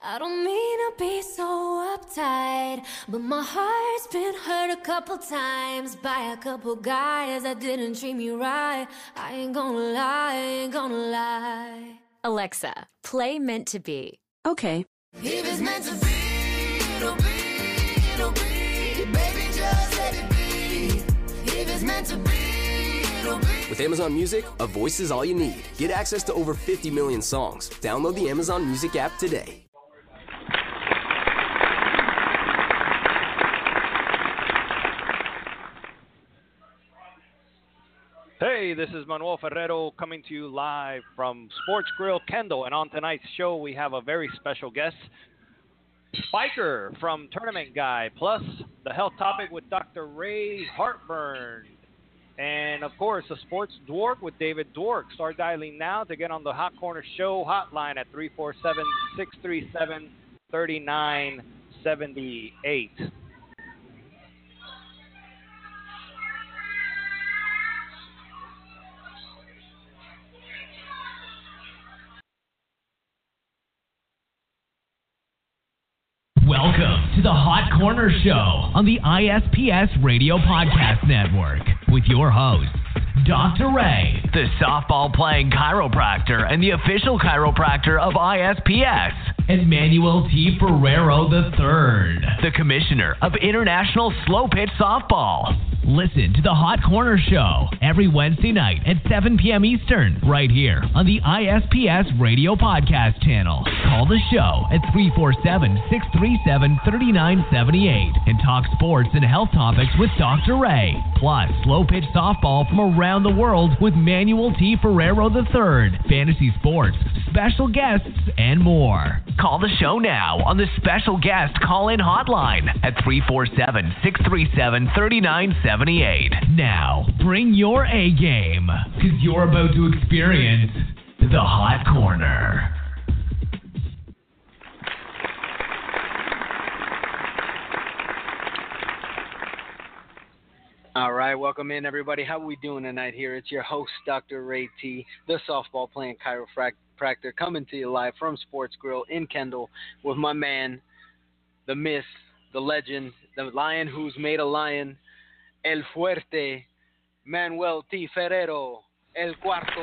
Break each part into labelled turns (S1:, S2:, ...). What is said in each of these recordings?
S1: I don't mean to be so uptight, but my heart's been hurt a couple times by a couple guys that didn't treat me right. I ain't gonna lie, I ain't gonna lie.
S2: Alexa, play Meant to Be.
S3: Okay.
S1: If it's meant to be, it'll be, it'll be. Baby, just let it be. If it's meant to be, it'll be.
S4: With Amazon Music, a voice is all you need. Get access to over 50 million songs. Download the Amazon Music app today.
S5: Hey, this is Manuel Ferrero coming to you live from Sports Grill Kendall. And on tonight's show, we have a very special guest, Spiker from Tournament Guy, plus the health topic with Dr. Ray Hartburn. And of course, a sports dwarf with David Dwork. Start dialing now to get on the Hot Corner Show hotline at 347 637 3978.
S6: To the Hot Corner Show on the ISPS Radio Podcast Network with your host, Dr. Ray, the softball playing chiropractor and the official chiropractor of ISPS, and Manuel T. Ferrero III, the commissioner of International Slow Pitch Softball. Listen to the Hot Corner Show every Wednesday night at 7 p.m. Eastern, right here on the ISPS Radio Podcast channel. Call the show at 347 637 3978 and talk sports and health topics with Dr. Ray. Plus, slow pitch softball from around the world with Manuel T. Ferrero III, fantasy sports, special guests, and more. Call the show now on the special guest call in hotline at 347 637 3978. Now, bring your A game because you're about to experience the Hot Corner.
S7: All right, welcome in everybody. How we doing tonight here? It's your host, Dr. Ray T, the softball playing chiropractor, coming to you live from Sports Grill in Kendall with my man, the myth, the legend, the lion who's made a lion, El Fuerte, Manuel T. Ferrero, El Cuarto.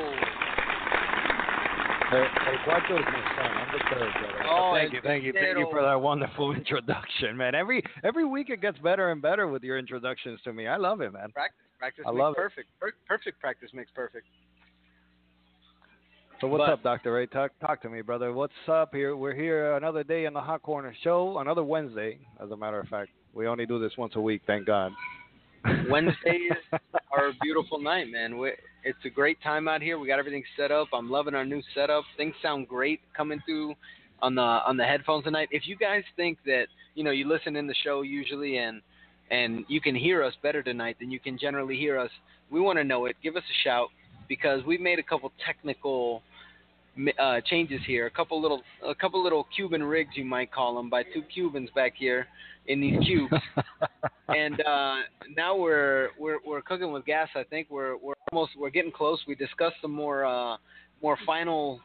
S5: El, el cuarto is my son. I'm the third, brother.
S7: Oh,
S5: thank you, thank you, thank you for that wonderful introduction, man. Every every week it gets better and better with your introductions to me. I love it, man.
S7: Practice, practice
S5: I
S7: makes
S5: love it.
S7: perfect. Per- perfect practice makes perfect.
S5: So what's
S7: But-
S5: up, Doctor Ray? Talk talk to me, brother. What's up here? We're here another day in the Hot Corner Show, another Wednesday, as a matter of fact. We only do this once a week, thank God.
S7: Wednesdays are a beautiful night, man. We, it's a great time out here. We got everything set up. I'm loving our new setup. Things sound great coming through on the on the headphones tonight. If you guys think that you know you listen in the show usually and and you can hear us better tonight than you can generally hear us, we want to know it. Give us a shout because we've made a couple technical uh, changes here. A couple little a couple little Cuban rigs you might call them by two Cubans back here in these cubes and uh, now we're we're we're cooking with gas. I think we're we're almost we're getting close. We discussed some more uh, more final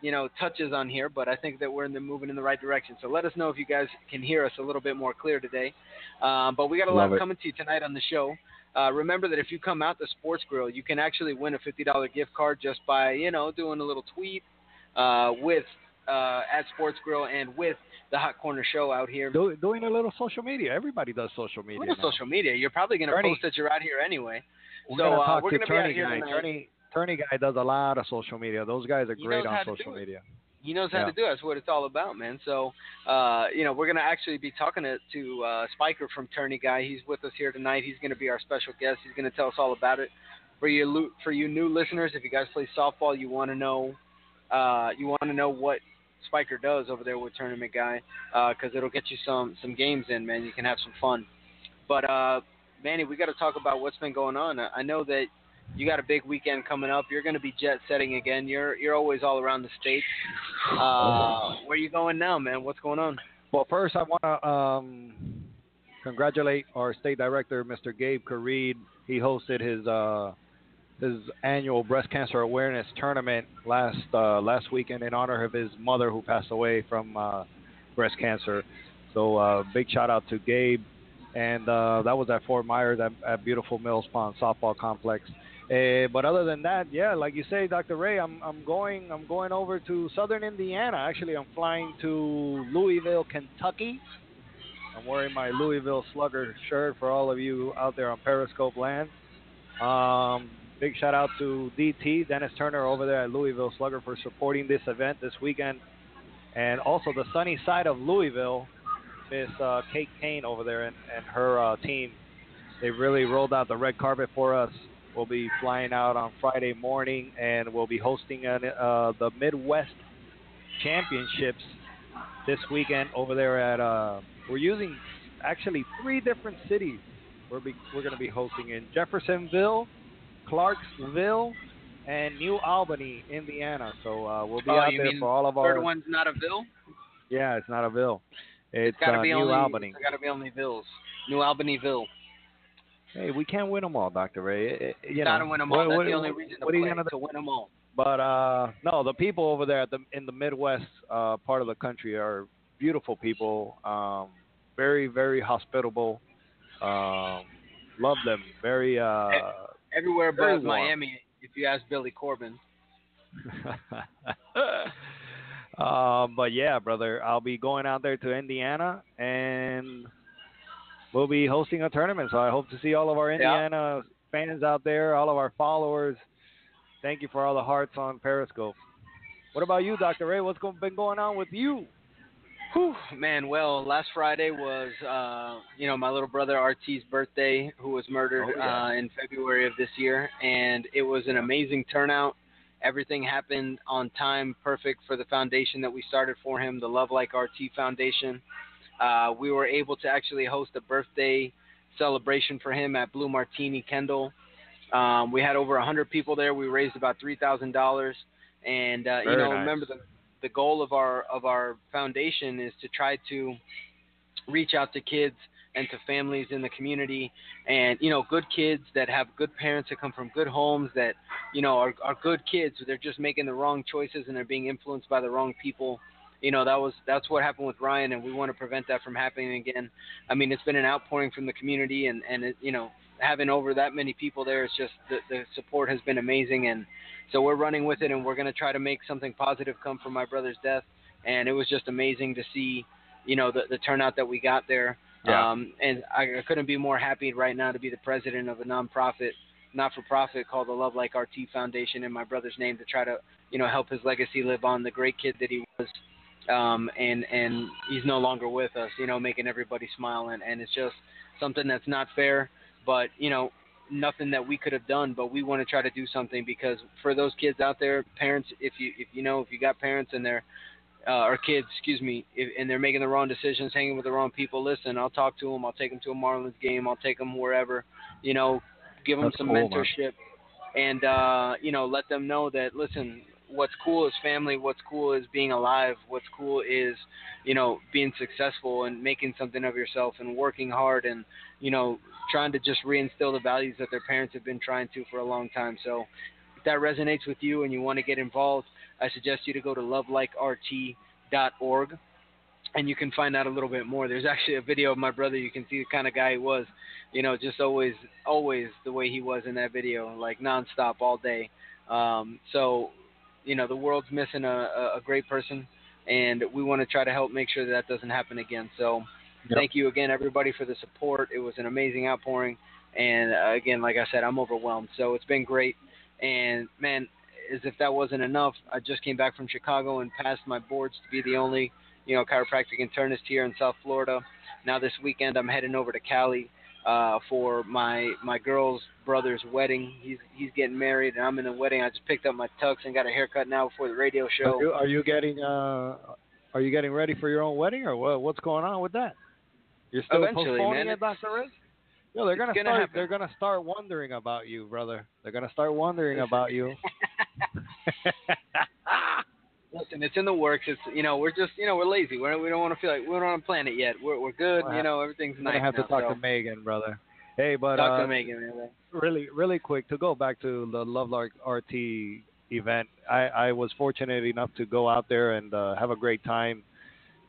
S7: you know touches on here, but I think that we're in the moving in the right direction. So let us know if you guys can hear us a little bit more clear today. Um, but we got a
S5: Love
S7: lot
S5: it.
S7: coming to you tonight on the show. Uh, remember that if you come out to Sports Grill, you can actually win a fifty dollar gift card just by you know doing a little tweet uh, with uh, at Sports Grill and with the Hot Corner Show out here.
S5: Do, doing a little social media. Everybody does social media. Now.
S7: social media? You're probably going to post that you're out here anyway.
S5: We're
S7: so
S5: gonna
S7: uh,
S5: talk
S7: we're
S5: to
S7: going to be out here
S5: guy.
S7: tonight.
S5: Tourney, Tourney guy does a lot of social media. Those guys are
S7: He
S5: great on social media.
S7: He knows how
S5: Yeah.
S7: to do it. That's what it's all about, man. So, uh, you know, we're going to actually be talking to, to uh, Spiker from Tourney Guy. He's with us here tonight. He's going to be our special guest. He's going to tell us all about it. For you, for you new listeners, if you guys play softball, you want to know, uh, you want to know what Spiker does over there with Tournament Guy, because it'll get you some some games in, man. You can have some fun. But uh, Manny, we got to talk about what's been going on. I know that you got a big weekend coming up. You're going to be jet setting again. You're you're always all around the states. Uh, where you going now, man? What's going on?
S5: Well, first I want to um, congratulate our state director, Mr. Gabe Kareed. He hosted his uh, his annual breast cancer awareness tournament last uh, last weekend in honor of his mother who passed away from uh, breast cancer. So uh, big shout out to Gabe, and uh, that was at Fort Myers at beautiful Mills Pond softball complex. Uh, but other than that, yeah, like you say, Dr. Ray, I'm I'm going I'm going over to Southern Indiana. Actually, I'm flying to Louisville, Kentucky. I'm wearing my Louisville Slugger shirt for all of you out there on Periscope land. Um, big shout out to DT Dennis Turner over there at Louisville Slugger for supporting this event this weekend, and also the sunny side of Louisville, Miss uh, Kate Kane over there and, and her uh, team. They really rolled out the red carpet for us. We'll be flying out on Friday morning, and we'll be hosting an, uh, the Midwest Championships this weekend over there at. Uh, we're using actually three different cities. We're be, we're going to be hosting in Jeffersonville, Clarksville, and New Albany, Indiana. So uh, we'll be
S7: oh,
S5: out there for all of
S7: third
S5: our.
S7: one's not a Ville?
S5: Yeah, it's not a Ville. It's,
S7: gotta
S5: uh,
S7: be
S5: New
S7: only,
S5: Albany.
S7: It's gotta be only Villes. New Albanyville.
S5: Hey, we can't win them all, Doctor Ray. It- it- you
S7: Gotta
S5: know,
S7: win them all.
S5: what-
S7: That's
S5: what-
S7: the only reason to
S5: what are you gonna do?
S7: to win them all.
S5: But uh, no, the people over there at the, in the Midwest uh, part of the country are beautiful people. Um, very, very hospitable. Um, love them. Very. Uh,
S7: Everywhere but. Miami, if you ask Billy Corben.
S5: um, but yeah, brother, I'll be going out there to Indiana and we'll be hosting a tournament. So I hope to see all of our Indiana fans out there, all of our followers. Thank you for all the hearts on Periscope. What about you, Dr. Ray? What's been going on with you?
S7: Whew, man, well, last Friday was, uh, you know, my little brother RT's birthday, who was murdered
S5: Oh, yeah.
S7: uh, in February of this year, and it was an amazing turnout. Everything happened on time, perfect for the foundation that we started for him, the Love Like RT Foundation. Uh, we were able to actually host a birthday celebration for him at Blue Martini Kendall. Um, we had over 100 people there. We raised about $3,000. And, uh, you know,
S5: nice.
S7: remember the, the goal of our of our foundation is to try to reach out to kids and to families in the community and you know good kids that have good parents that come from good homes that you know are, are good kids they're just making the wrong choices and they're being influenced by the wrong people you know that was that's what happened with Ryan and we want to prevent that from happening again. I mean it's been an outpouring from the community and and it, you know having over that many people there it's just the, the support has been amazing and so we're running with it and we're going to try to make something positive come from my brother's death. And it was just amazing to see you know the, the turnout that we got there.
S5: Yeah.
S7: um, and I, I couldn't be more happy right now to be the president of a nonprofit not for profit called the Love Like RT Foundation in my brother's name to try to you know help his legacy live on the great kid that he was um, and and he's no longer with us you know making everybody smile and, and it's just something that's not fair but you know nothing that we could have done but we want to try to do something because for those kids out there parents if you if you know if you got parents and they're uh, or kids, excuse me, if, and they're making the wrong decisions, hanging with the wrong people. Listen, I'll talk to them. I'll take them to a Marlins game. I'll take them wherever. You know, give them
S5: That's
S7: some
S5: cool, man.
S7: mentorship, and uh, you know, let them know that listen, what's cool is family. What's cool is being alive. What's cool is, you know, being successful and making something of yourself and working hard and you know, trying to just reinstill the values that their parents have been trying to for a long time. So, if that resonates with you and you want to get involved, I suggest you to go to lovelikert.org and you can find out a little bit more. There's actually a video of my brother. You can see the kind of guy he was, you know, just always, always the way he was in that video, like nonstop all day. Um, so, you know, the world's missing a, a, great person, and we want to try to help make sure that, that doesn't happen again. So,
S5: Yep.
S7: thank you again, everybody, for the support. It was an amazing outpouring, and uh, again, like I said, I'm overwhelmed. So it's been great, and man, as if that wasn't enough, I just came back from Chicago and passed my boards to be the only, you know, chiropractic internist here in South Florida. Now this weekend, I'm heading over to Cali uh, for my my girl's brother's wedding. He's he's getting married, and I'm in the wedding. I just picked up my tux and got a haircut now before the radio show.
S5: Are you, are you getting uh, are you getting ready for your own wedding or what, what's going on with that? You're still
S7: Eventually,
S5: postponing
S7: man.
S5: it, Doctor Ray? No, they're gonna,
S7: gonna
S5: start.
S7: happen.
S5: They're gonna start wondering about you, brother. They're gonna start wondering about you.
S7: Listen, it's in the works. It's you know we're just you know we're lazy. We're, we don't want to feel like we don't want to plan it yet. We're we're good. You know everything's nice
S5: gonna have
S7: now.
S5: to talk
S7: so.
S5: to Megan, brother. Hey, but
S7: Talk
S5: uh,
S7: to Megan, man.
S5: really, really quick to go back to the Love Like RT event. I, I was fortunate enough to go out there and uh, have a great time.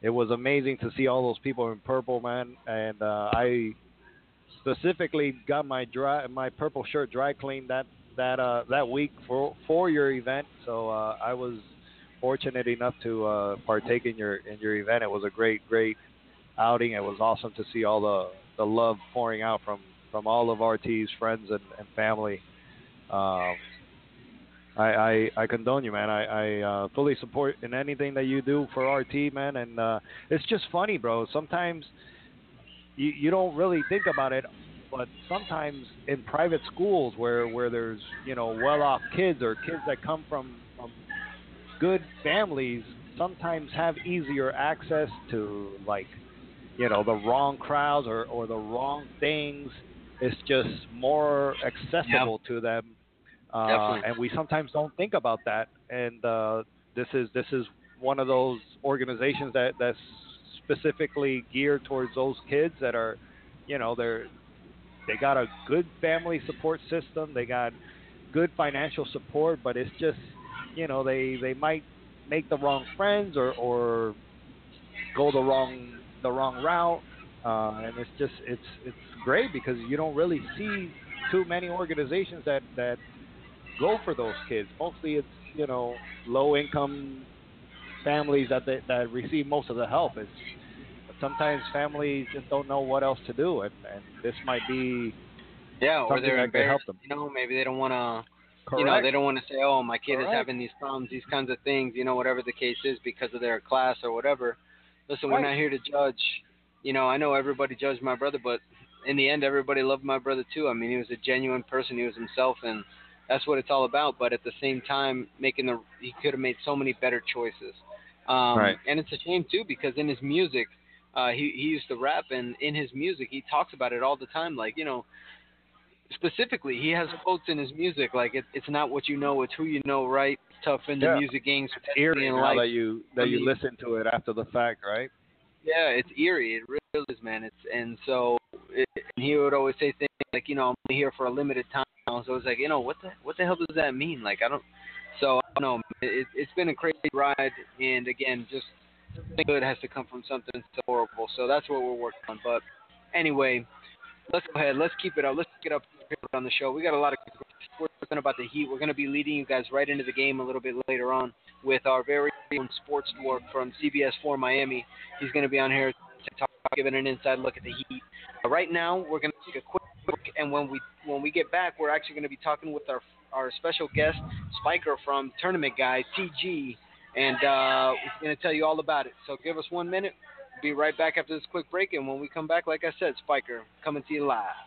S5: It was amazing to see all those people in purple, man. And uh, I specifically got my dry my purple shirt dry cleaned that that uh, that week for for your event. So uh, I was fortunate enough to uh, partake in your in your event. It was a great great outing. It was awesome to see all the the love pouring out from from all of RT's friends and, and family. Um, I, I I condone you, man. I I uh, fully support in anything that you do for RT, man. And uh, it's just funny, bro. Sometimes you you don't really think about it, but sometimes in private schools where where there's you know well-off kids or kids that come from good families, sometimes have easier access to like you know the wrong crowds or or the wrong things. It's just more accessible to them uh, and we sometimes don't think about that. And uh, this is this is one of those organizations that that's specifically geared towards those kids that are, you know, they're they got a good family support system. They got good financial support, but it's just, you know, they they might make the wrong friends or or go the wrong the wrong route. Uh, and it's just it's it's great because you don't really see too many organizations that that go for those kids. Mostly it's you know low income families that they, that receive most of the help. It's sometimes families just don't know what else to do, and, and this might be
S7: Yeah, or they're embarrassed.
S5: them.
S7: You know, maybe they don't want to.
S5: Correct.
S7: You know, they don't want to say, "Oh, my kid is having these problems, these kinds of things." You know, whatever the case is, because of their class or whatever. Listen, we're not here to judge. You know, I know everybody judged my brother, but in the end, everybody loved my brother too. I mean, he was a genuine person. He was himself, and that's what it's all about. But at the same time, making the he could have made so many better choices. Um,
S5: Right.
S7: And it's a shame too, because in his music, uh, he he used to rap, and in his music, he talks about it all the time. Like you know, specifically, he has quotes in his music like it, "It's not what you know, it's who you know." Right? It's tough in the
S5: Yeah.
S7: music games.
S5: eerie
S7: in
S5: now
S7: life.
S5: that you that
S7: I
S5: you
S7: mean-
S5: listen to it after the fact, right?
S7: Yeah, it's eerie. It really is, man. It's and so it, and he would always say things like, you know, I'm only here for a limited time. So it's like, you know, what the what the hell does that mean? Like, I don't. So I don't know. It, it's been a crazy ride, and again, just something good has to come from something so horrible. So that's what we're working on. But anyway, let's go ahead. Let's keep it up. Let's get up on the show. We got a lot of. We're talking about the Heat. We're going to be leading you guys right into the game a little bit later on with our very own sports work from CBS 4 Miami. He's going to be on here to talk, giving an inside look at the Heat. Uh, right now, we're going to take a quick look, and when we when we get back, we're actually going to be talking with our our special guest, Spiker from Tournament Guy TG, and uh, he's going to tell you all about it. So give us one minute. Be right back after this quick break, and when we come back, like I said, Spiker coming to you live.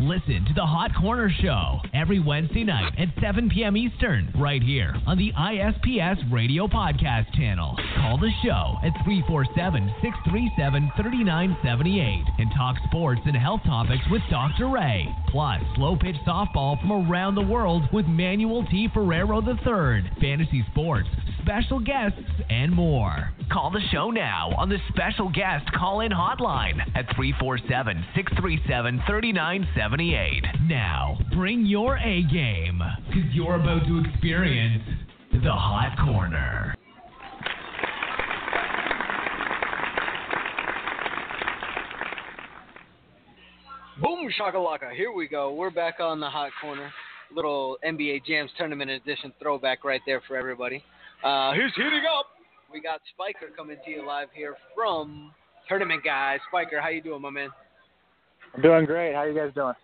S6: Listen to the Hot Corner Show every Wednesday night at 7 p.m. Eastern, right here on the ISPS Radio Podcast channel. Call the show at 347 637 3978 and talk sports and health topics with Dr. Ray. Plus, slow pitch softball from around the world with Manuel T. Ferrero III, fantasy sports, special guests, and more. Call the show now on the special guest call in hotline at 347 637 3978. Now, bring your A game because you're about to experience the Hot Corner.
S7: Boom shakalaka. Here we go. We're back on the hot corner. Little NBA Jams tournament edition throwback right there for everybody. Uh, who's heating up? We got Spiker coming to you live here from Tournament Guy. Spiker, how you doing, my man?
S3: I'm doing great. How you guys doing?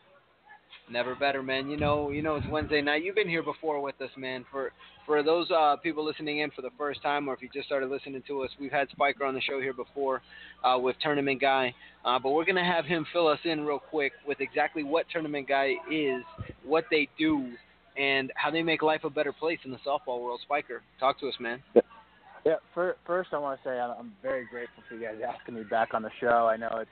S7: Never better, man. You know, you know it's Wednesday night. You've been here before with us, man. For for those uh, people listening in for the first time, or if you just started listening to us, we've had Spiker on the show here before uh, with Tournament Guy. Uh, but we're gonna have him fill us in real quick with exactly what Tournament Guy is, what they do, and how they make life a better place in the softball world. Spiker, talk to us, man.
S3: Yeah. For, first, I want to say I'm, very grateful for you guys asking me back on the show. I know it's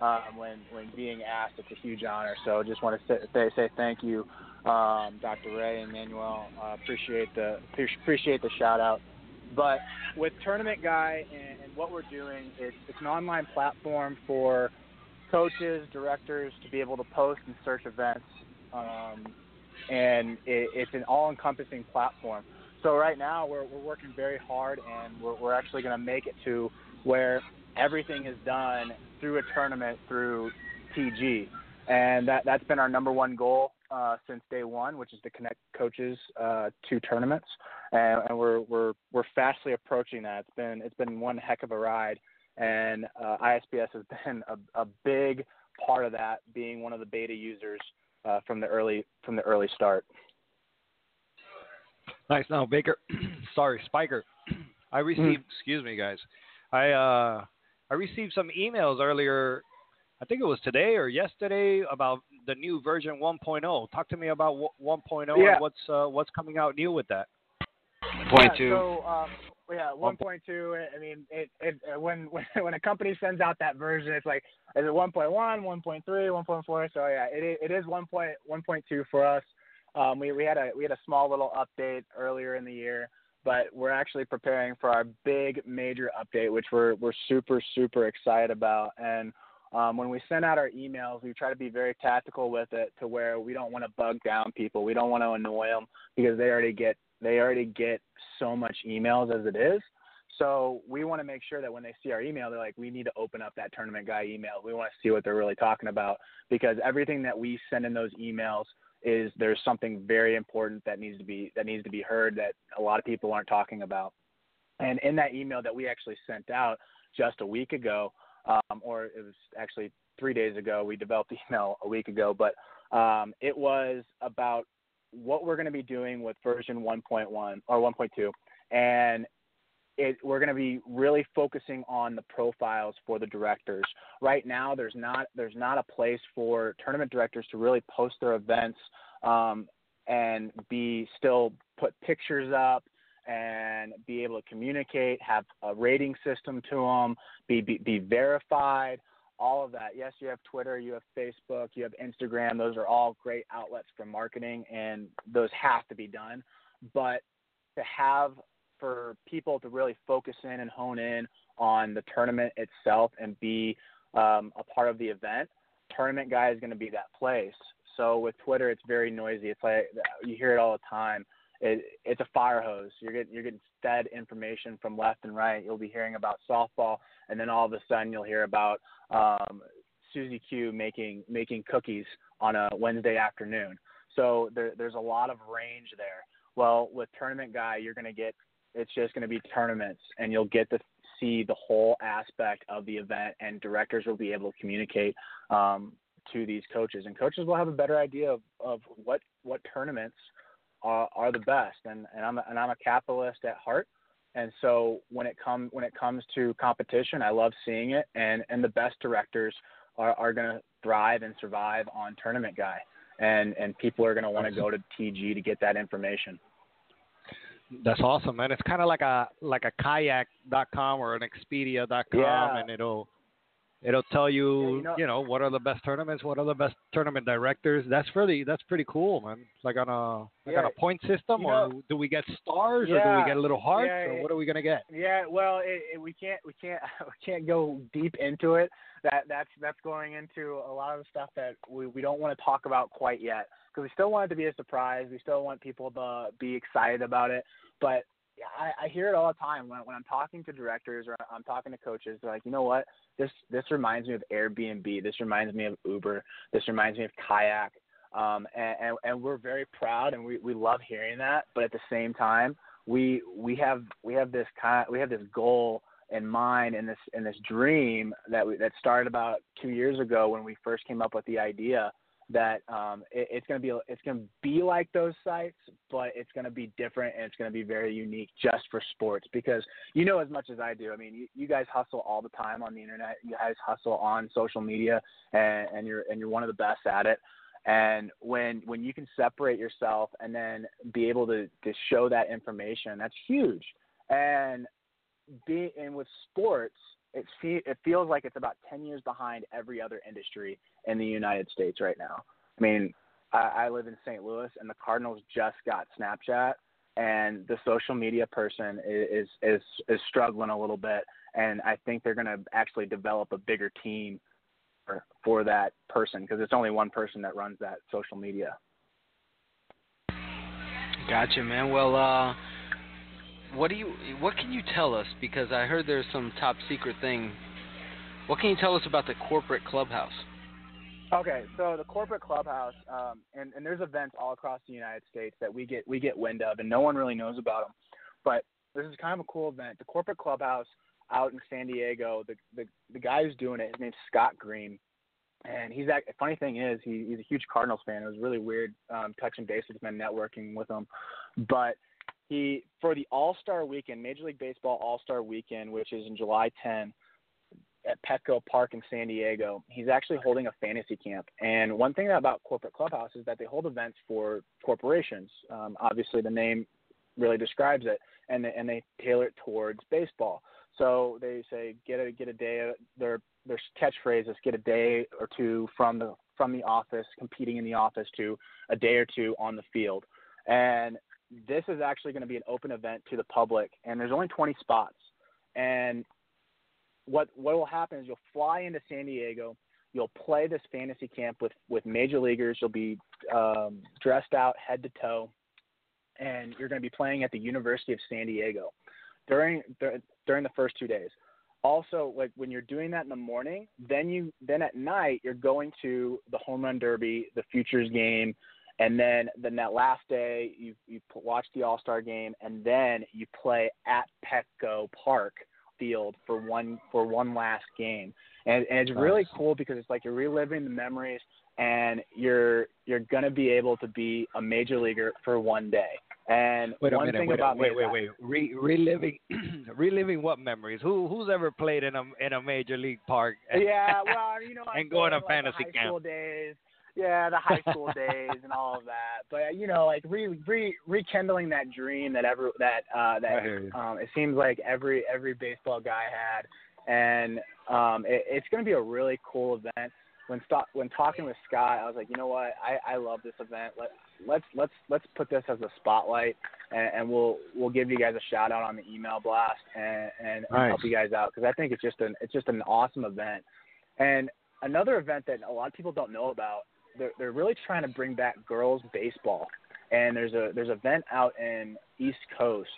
S3: um, when when being asked, it's a huge honor. So just want to say say, say thank you, um, Dr. Ray and Manuel. Uh, appreciate the appreciate the shout out. But with Tournament Guy and, and what we're doing, it's, it's an online platform for coaches, directors to be able to post and search events, um, and it, it's an all-encompassing platform. So right now we're we're working very hard, and we're we're actually going to make it to where everything is done through a tournament through TG, and that that's been our number one goal uh, since day one, which is to connect coaches uh, to tournaments, and, and we're we're we're fastly approaching that. It's been it's been one heck of a ride, and uh, ISPS has been a, a big part of that, being one of the beta users uh, from the early from the early start.
S5: Nice. Now, Baker, sorry, Spiker. I received. Excuse me, guys. I uh, I received some emails earlier. I think it was today or yesterday about the new version 1.0. Talk to me about 1.0
S3: Yeah.
S5: and what's uh, what's coming out new with that.
S7: Point
S3: yeah,
S7: two.
S3: So um, yeah, 1.2. I mean, it, it when when when a company sends out that version, it's like is it 1.1, 1.3, 1.4? So yeah, it is- it is 1.1.2 for us. Um, we we had a we had a small little update earlier in the year, but we're actually preparing for our big major update, which we're we're super super excited about. And um, when we send out our emails, we try to be very tactical with it to where we don't want to bug down people. We don't want to annoy them because they already get they already get so much emails as it is. So we want to make sure that when they see our email, they're like, we need to open up that tournament guy email. We want to see what they're really talking about because everything that we send in those emails is there's something very important that needs to be that needs to be heard that a lot of people aren't talking about. And in that email that we actually sent out just a week ago, um, or it was actually three days ago, we developed the email a week ago, but um, it was about what we're going to be doing with version 1.1 or 1.2, and it, we're going to be really focusing on the profiles for the directors. Right now, there's not there's not a place for tournament directors to really post their events um, and be still put pictures up and be able to communicate, have a rating system to them, be, be be verified, all of that. Yes, you have Twitter, you have Facebook, you have Instagram. Those are all great outlets for marketing, and those have to be done. But to have for people to really focus in and hone in on the tournament itself and be um, a part of the event, tournament guy is going to be that place. So with Twitter, it's very noisy. It's like you hear it all the time. It, it's a fire hose. You're getting you're getting fed information from left and right. You'll be hearing about softball, and then all of a sudden you'll hear about um, Susie Q making making cookies on a Wednesday afternoon. So there, there's a lot of range there. Well, with Tournament Guy, you're going to get it's just going to be tournaments, and you'll get to see the whole aspect of the event, and directors will be able to communicate um, to these coaches, and coaches will have a better idea of, of what what tournaments are, are the best. And, and I'm a, and I'm a capitalist at heart, and so when it come when it comes to competition, I love seeing it, and and the best directors are, are going to thrive and survive on Tournament Guy, and and people are going to want to go to TG to get that information.
S5: That's awesome, man. It's kind of like a like a kayak.com or an expedia.com
S3: Yeah.
S5: and it'll it'll tell you,
S3: Yeah, you know-
S5: you know, what are the best tournaments, what are the best tournament directors. That's really that's pretty cool, man. Like on a like on a point system or
S3: know-
S5: do we get stars or do we get a little hearts
S3: Yeah,
S5: or what are we going to get?
S3: Yeah, well, it, it, we can't we can't we can't go deep into it. That that's that's going into a lot of the stuff that we we don't want to talk about quite yet because we still want it to be a surprise. We still want people to be excited about it. But yeah, I, I hear it all the time when when I'm talking to directors or I'm talking to coaches. They're like, you know what? This this reminds me of Airbnb. This reminds me of Uber. This reminds me of Kayak. Um, and, and and we're very proud and we we love hearing that. But at the same time, we we have we have this kind we have this goal in mind and this and this dream that we, that started about two years ago when we first came up with the idea that um, it, it's going to be it's to be like those sites, but it's going to be different and it's going to be very unique just for sports because you know as much as I do. I mean, you, you guys hustle all the time on the internet. You guys hustle on social media, and, and you're and you're one of the best at it. And when when you can separate yourself and then be able to to show that information, that's huge. And be and with sports, it fe- it feels like it's about ten years behind every other industry in the United States right now. I mean, I, I live in St. Louis, and the Cardinals just got Snapchat, and the social media person is is is struggling a little bit, and I think they're going to actually develop a bigger team for for that person because it's only one person that runs that social media.
S7: Gotcha, man. Well, uh, what do you what can you tell us? Because I heard there's some top secret thing. What can you tell us about the corporate clubhouse?
S3: Okay, so the corporate clubhouse, um, and, and there's events all across the United States that we get we get wind of, and no one really knows about them. But this is kind of a cool event. The corporate clubhouse out in San Diego. The the, the guy who's doing it, his name's Scott Green, and he's that. Funny thing is, he, he's a huge Cardinals fan. It was really weird um, touching base with him networking with him, but he for the All Star Weekend, Major League Baseball All Star Weekend, which is in July 10 at Petco Park in San Diego. He's actually holding a fantasy camp. And one thing about corporate clubhouse is that they hold events for corporations. Um, obviously, the name really describes it, and they, and they tailor it towards baseball. So they say get a get a day. Their their catchphrase is get a day or two from the from the office, competing in the office, to a day or two on the field. And this is actually going to be an open event to the public, and there's only 20 spots. And what what will happen is you'll fly into San Diego. You'll play this fantasy camp with with major leaguers. You'll be um, dressed out head to toe, and you're going to be playing at the University of San Diego during during the first two days. Also, like when you're doing that in the morning, then you then at night you're going to the home run derby, the futures game, and then then that last day you you watch the All Star game, and then you play at Petco Park Field for one for one last game, and, and it's really cool because it's like you're reliving the memories, and you're you're gonna be able to be a major leaguer for one day. And
S5: wait a
S3: one
S5: minute,
S3: thing
S5: wait,
S3: about
S5: wait, wait, wait, Re- reliving, reliving what memories? Who who's ever played in a in a major league park?
S3: that- yeah, well, you know,
S5: And going to
S3: like,
S5: fantasy camp.
S3: days. Yeah, the high school days and all of that. But you know, like re, re rekindling that dream that every that uh that
S5: I hear you.
S3: um it seems like every every baseball guy had and um it, it's going to be a really cool event. When sto- when talking with Scott, I was like, you know what, I I love this event. Let let's let's let's put this as a spotlight, and, and we'll we'll give you guys a shout out on the email blast and and, and
S5: Nice.
S3: help you guys out because I think it's just an it's just an awesome event. And another event that a lot of people don't know about, they're they're really trying to bring back girls baseball. And there's a there's an event out in East Coast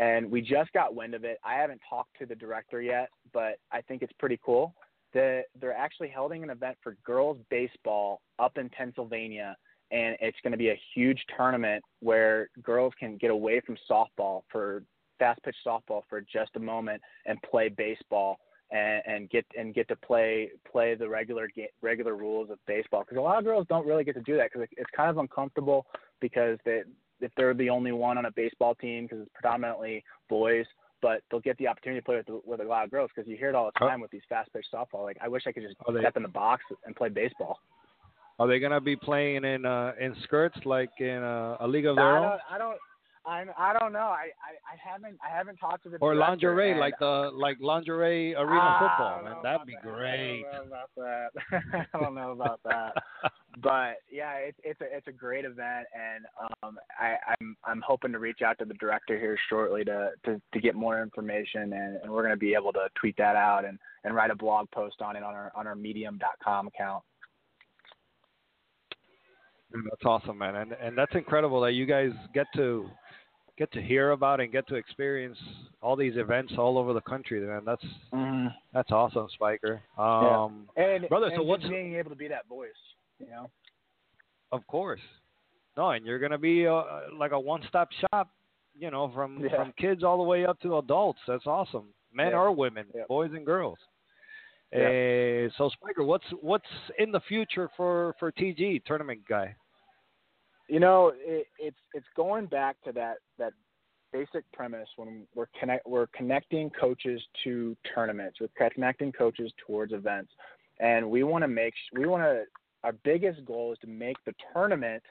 S3: and we just got wind of it. I haven't talked to the director yet, but I think it's pretty cool. The, they're actually holding an event for girls baseball up in Pennsylvania, and it's going to be a huge tournament where girls can get away from softball for fast pitch softball for just a moment and play baseball and, and get and get to play play the regular ga- regular rules of baseball because a lot of girls don't really get to do that because it's kind of uncomfortable because they if they're the only one on a baseball team because it's predominantly boys, but they'll get the opportunity to play with, with a lot of girls because you hear it all the time with these fast pitch softball. Like I wish I could just
S5: they-
S3: step in the box and play baseball.
S5: Are they gonna be playing in uh in skirts like in uh, a league of their
S3: I
S5: own,
S3: don't, I don't, I, I don't know. I, I, I haven't, I haven't talked to the
S5: or lingerie like the like lingerie arena
S3: I
S5: football? Man, that'd be
S3: that.
S5: great.
S3: I don't know about that. I don't know about that. but yeah, it's it's a it's a great event, and um, I, I'm I'm hoping to reach out to the director here shortly to to, to get more information, and, and we're going to be able to tweet that out and, and write a blog post on it on our on our Medium.com account.
S5: That's awesome, man, and and that's incredible that you guys get to get to hear about and get to experience all these events all over the country, man. That's
S3: Mm-hmm.
S5: that's awesome, Spiker. Um,
S3: And
S5: Brother,
S3: and
S5: so what's-
S3: being able to be that voice, you know?
S5: Of course. No, and you're gonna be uh, like a one-stop shop, you know, from
S3: Yeah.
S5: from kids all the way up to adults. That's awesome, men
S3: Yeah.
S5: or women,
S3: Yeah.
S5: boys and girls.
S3: Yeah.
S5: Uh, so, Spiker, what's what's in the future for for TG tournament guy?
S3: You know, it, it's it's going back to that that basic premise when we're connect we're connecting coaches to tournaments, we're connecting coaches towards events, and we want to make we want to our biggest goal is to make the tournament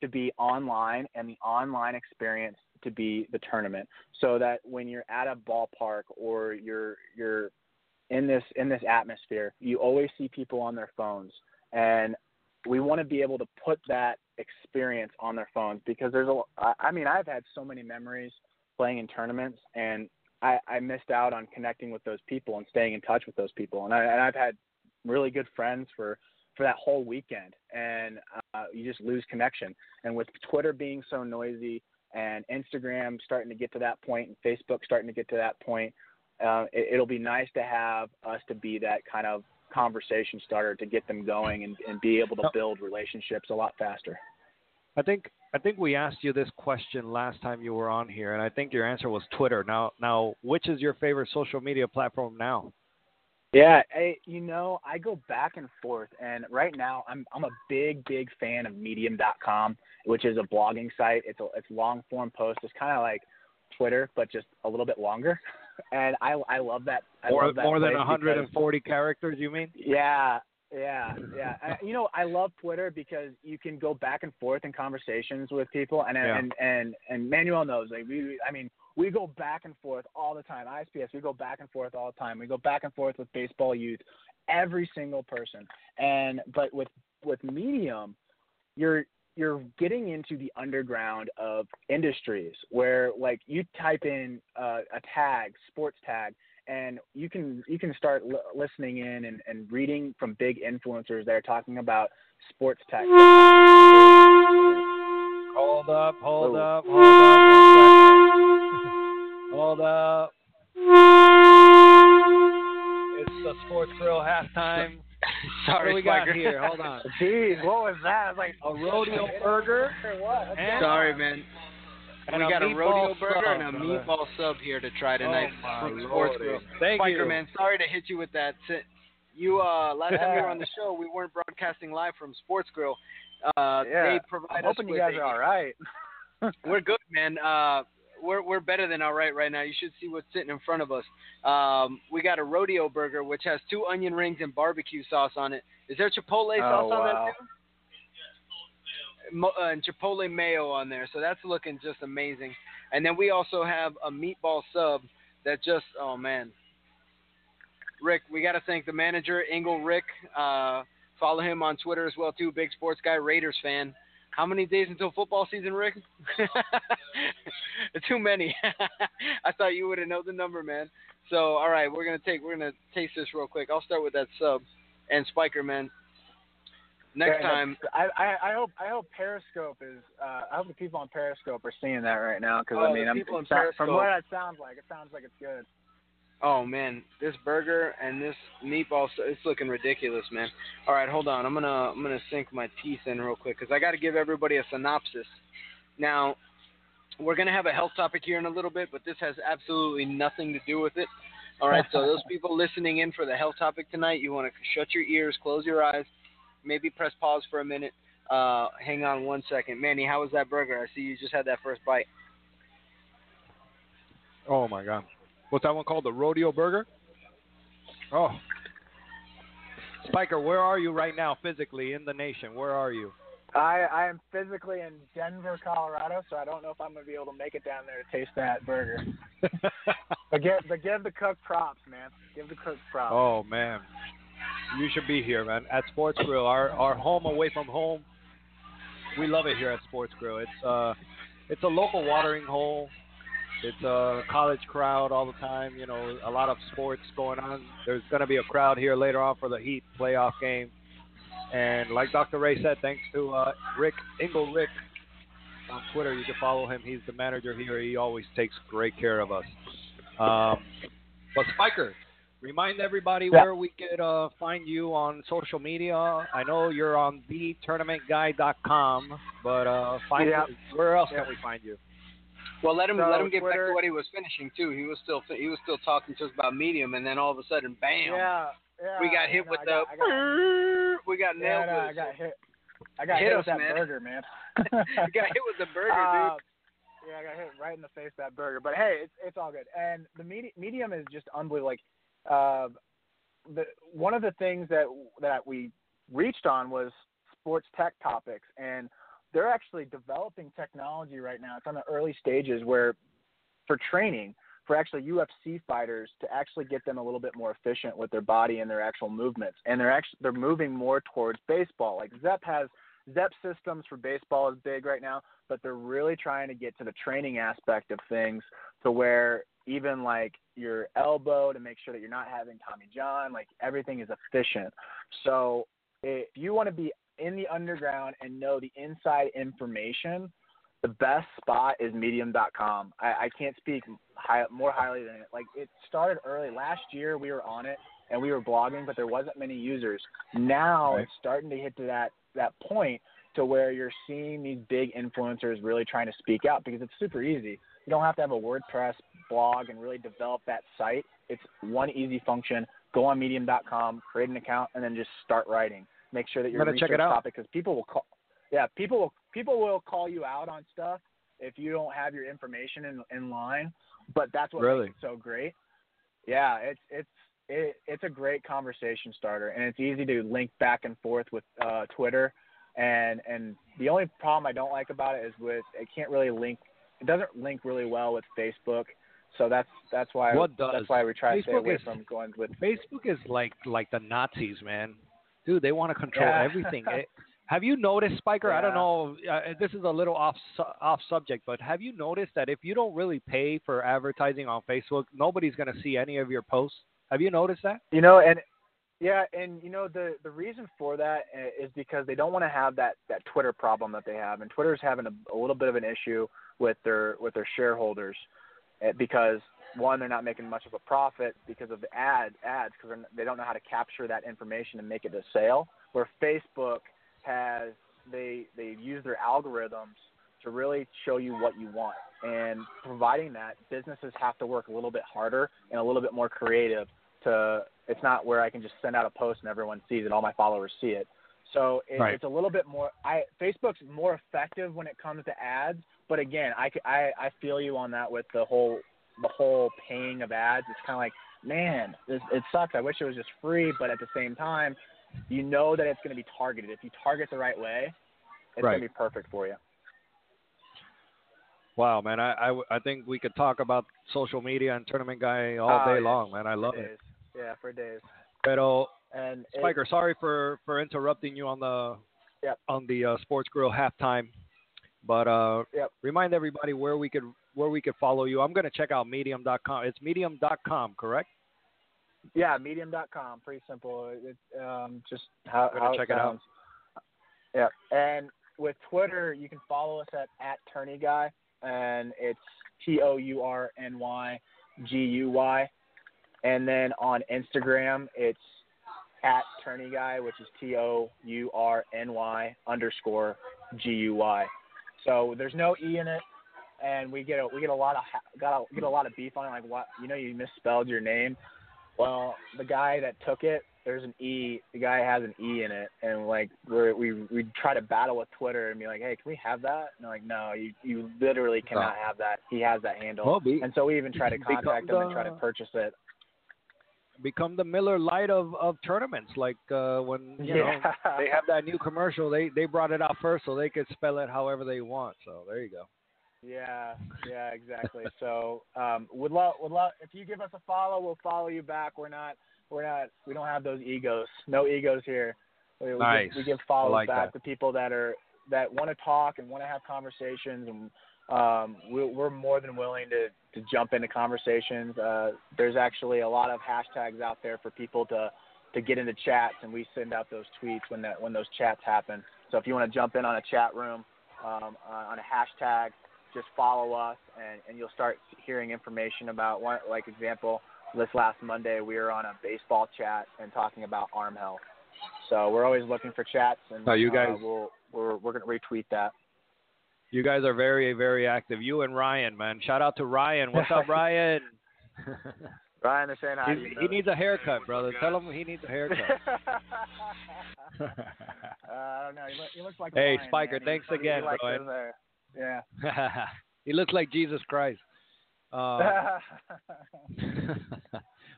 S3: to be online and the online experience to be the tournament, so that when you're at a ballpark or you're you're in this in this atmosphere, you always see people on their phones. And we want to be able to put that experience on their phones because there's a I mean I've had so many memories playing in tournaments and I, I missed out on connecting with those people and staying in touch with those people and I and I've had really good friends for for that whole weekend, and uh, you just lose connection. And with Twitter being so noisy and Instagram starting to get to that point and Facebook starting to get to that point, uh, it, it'll be nice to have us to be that kind of conversation starter to get them going and, and be able to build relationships a lot faster.
S5: I think I think we asked you this question last time you were on here, and I think your answer was Twitter. Now, now, which is your favorite social media platform now?
S3: Yeah, I, you know, I go back and forth, and right now I'm I'm a big big fan of Medium.com, which is a blogging site. It's a it's long form post. It's kind of like Twitter, but just a little bit longer. And I I love that. I
S5: more
S3: love that
S5: more than 140
S3: because-
S5: characters, you mean?
S3: Yeah, yeah, yeah. I, you know, I love Twitter because you can go back and forth in conversations with people, and
S5: Yeah.
S3: and and and Manuel knows. Like we, I mean, we go back and forth all the time. ISPS, we go back and forth all the time. We go back and forth with baseball youth, every single person. And but with with Medium, you're you're getting into the underground of industries where like you type in uh, a tag, sports tag, and you can you can start l- listening in and, and reading from big influencers that are talking about sports tech.
S5: Hold up, hold
S3: Whoa.
S5: up, hold up, one second. hold up. It's the Sports Grill halftime. what
S7: Sorry,
S5: do we got
S7: Spiker.
S5: here? Hold on.
S3: Jeez, what was that? It's like
S5: A rodeo burger
S3: or what?
S5: and
S7: Sorry, man.
S5: And
S7: we
S5: a
S7: got a rodeo burger
S5: sub,
S7: and a
S5: brother.
S7: meeballl sub here to try tonight
S5: Oh, my
S7: from Sports. Grill.
S5: Thank
S7: Spiker,
S5: you.
S7: man, sorry to hit you with that. Si- You uh, last time you were on the show, we weren't broadcasting live from Sports Grill. Uh,
S3: Yeah.
S7: They
S3: I'm
S7: provide us
S3: hoping you guys
S7: a-
S3: are all right.
S7: We're good, man. Uh, we're we're better than all right right now. You should see what's sitting in front of us. Um, we got a rodeo burger which has two onion rings and barbecue sauce on it. Is there chipotle
S3: Oh,
S7: sauce on
S3: wow.
S7: that too? Mo- uh, and chipotle mayo on there, so that's looking just amazing. And then we also have a meatball sub that just oh man. Rick, we got to thank the manager, Engel Rick. Uh, follow him on Twitter as well too. Big sports guy, Raiders fan. How many days until football season, Rick? Too many. I thought you would have known the number, man. So, all right, we're gonna take we're gonna taste this real quick. I'll start with that sub and Spiker, man. Next time,
S3: I, I I hope I hope Periscope is uh, I hope the people on Periscope are seeing that right now because
S7: Oh,
S3: I mean I'm,
S7: people on
S3: it sou- from what it sounds like it sounds like it's good.
S7: Oh man, this burger and this meatball, it's looking ridiculous, man. All right, hold on. I'm gonna I'm gonna sink my teeth in real quick because I got to give everybody a synopsis. Now, we're gonna have a health topic here in a little bit, but this has absolutely nothing to do with it. All right, so those people listening in for the health topic tonight, you want to shut your ears, close your eyes, maybe press pause for a minute. Uh, hang on one second, Manny. How was that burger? I see you just had that first bite.
S5: Oh my God. What's that one called? The rodeo burger? Oh. Spiker, where are you right now physically in the nation? Where are you?
S3: I I am physically in Denver, Colorado, so I don't know if I'm gonna be able to make it down there to taste that burger. But give but give the cook props, man. Give the cook props.
S5: oh man. You should be here, man. At Sports Grill, our our home away from home. We love it here at Sports Grill. It's uh it's a local watering hole. It's a college crowd all the time, you know, a lot of sports going on. There's going to be a crowd here later on for the Heat playoff game. And like Dr. Ray said, thanks to uh, Rick Engel Rick on Twitter, you can follow him. He's the manager here. He always takes great care of us. Um, but Spiker, remind everybody
S3: Yeah.
S5: where we could uh, find you on social media. I know you're on thetournamentguy.com, but uh, find
S3: Yeah.
S5: where else
S3: Yeah.
S5: can we find you?
S7: Well, let him
S3: So,
S7: let him get back to what he was finishing too. He was still he was still talking to us about medium, and then all of a sudden, bam!
S3: Yeah, yeah.
S7: we got hit
S3: no,
S7: with the.
S3: got, I got,
S7: we got
S3: yeah,
S7: nailed
S3: no,
S7: with
S3: I got hit. I got
S7: Hit
S3: hit, with that
S7: man.
S3: burger, man.
S7: You got hit with the burger,
S3: Uh,
S7: dude.
S3: Yeah, I got hit right in the face that burger. But hey, it's it's all good. And the medi- medium is just unbelievable. Like, uh, the one of the things that that we reached on was sports tech topics, and they're actually developing technology right now. It's on the early stages where, for training, for actually UFC fighters to actually get them a little bit more efficient with their body and their actual movements, and they're actually they're moving more towards baseball. Like Zepp has Zepp systems for baseball is big right now, but they're really trying to get to the training aspect of things to where even like your elbow to make sure that you're not having Tommy John. Like everything is efficient. So if you want to be in the underground and know the inside information, the best spot is medium.com. I, I can't speak high, more highly than it. Like it started early last year. We were on it and we were blogging, but there wasn't many users. Now
S5: Right.
S3: it's starting to hit to that that point to where you're seeing these big influencers really trying to speak out because it's super easy. You don't have to have a WordPress blog and really develop that site. It's one easy function. Go on medium.com, create an account, and then just start writing. Make sure that your
S5: I'm gonna check it out.
S3: topic because people will call. Yeah, people will people will call you out on stuff if you don't have your information in in line. But that's what
S5: Really?
S3: makes it so great. Yeah, it's it's it, it's a great conversation starter, and it's easy to link back and forth with uh, Twitter. And and the only problem I don't like about it is with it can't really link. It doesn't link really well with Facebook. So that's that's why
S5: What does?
S3: that's why we try to stay away
S5: is-
S3: from going with
S5: Facebook is like like the Nazis, man. Dude, they want to control
S3: Yeah.
S5: everything. It- have you noticed, Spiker? I don't know. Uh, this is a little off su- off subject, but have you noticed that if you don't really pay for advertising on Facebook, nobody's going to see any of your posts? Have you noticed that?
S3: You know, and yeah, and you know the the reason for that is because they don't want to have that that Twitter problem that they have, and Twitter's having a, a little bit of an issue with their with their shareholders eh, because one they're not making much of a profit because of the ad ads because they don't know how to capture that information and make it a sale. Where Facebook has they they use their algorithms to really show you what you want, and providing that businesses have to work a little bit harder and a little bit more creative to it's not where I can just send out a post and everyone sees it, all my followers see it. So it,
S5: Right.
S3: it's a little bit more. I Facebook's more effective when it comes to ads, but again, I, I I feel you on that with the whole the whole paying of ads. It's kind of like, man, this, it sucks. I wish it was just free, but at the same time, you know that it's going to be targeted. If you target the right way, it's
S5: Right.
S3: going to be perfect for you.
S5: Wow, man, I—I think we could talk about social media and tournament guy all
S3: Oh,
S5: day
S3: yeah.
S5: long, man. I love it.
S3: Yeah, for days.
S5: Pero
S3: And it-
S5: Spiker, sorry for for interrupting you on the
S3: Yep.
S5: on the uh, Sports Grill halftime, but uh,
S3: Yep.
S5: remind everybody where we could where we could follow you. I'm gonna check out Medium.com. It's Medium.com, correct?
S3: Yeah, medium.com. Pretty simple. It's um, just how, how
S5: check
S3: it
S5: it out.
S3: Yeah, and with Twitter, you can follow us at at Guy, and it's T O U R N Y G U Y, and then on Instagram, it's at Tourney Guy, which is T O U R N Y underscore G U Y. So there's no e in it, and we get a, we get a lot of got a, get a lot of beef on it. Like what you know, you misspelled your name. Well, the guy that took it, there's an E. The guy has an E in it, and like we're, we we try to battle with Twitter and be like, hey, can we have that? And they're like, no, you you literally cannot have that. He has that handle.
S5: Well, be,
S3: And so we even try to contact him and try to purchase it.
S5: become the Miller Lite of, of tournaments. Like uh, when you know they have that new commercial, they they brought it out first so they could spell it however they want. So there you go.
S3: Yeah, yeah, exactly. so, um, would love, would love if you give us a follow, we'll follow you back. We're not, we're not, we don't have those egos. No egos here. We, we
S5: Nice.
S3: give, we give follows
S5: like
S3: back
S5: that.
S3: to people that are that want to talk and want to have conversations, and um, we, we're more than willing to to jump into conversations. Uh, there's actually a lot of hashtags out there for people to to get into chats, and we send out those tweets when that when those chats happen. So if you want to jump in on a chat room um, on a hashtag, just follow us, and, and you'll start hearing information about one. Like example, this last Monday we were on a baseball chat and talking about arm health. So we're always looking for chats, and
S5: Oh, you
S3: uh,
S5: guys-
S3: we'll, we're we're gonna retweet that.
S5: You guys are very very active. You and Ryan, man. Shout out to Ryan. What's up, Ryan?
S3: Ryan, they're saying hi. to you,
S5: he needs a haircut, brother. Tell him he needs a haircut.
S3: uh, I don't know. He, look, he looks like.
S5: Hey,
S3: Ryan,
S5: Spiker,
S3: man.
S5: Thanks
S3: he
S5: again,
S3: likes
S5: bro.
S3: His hair. Yeah.
S5: he looks like Jesus Christ. Um,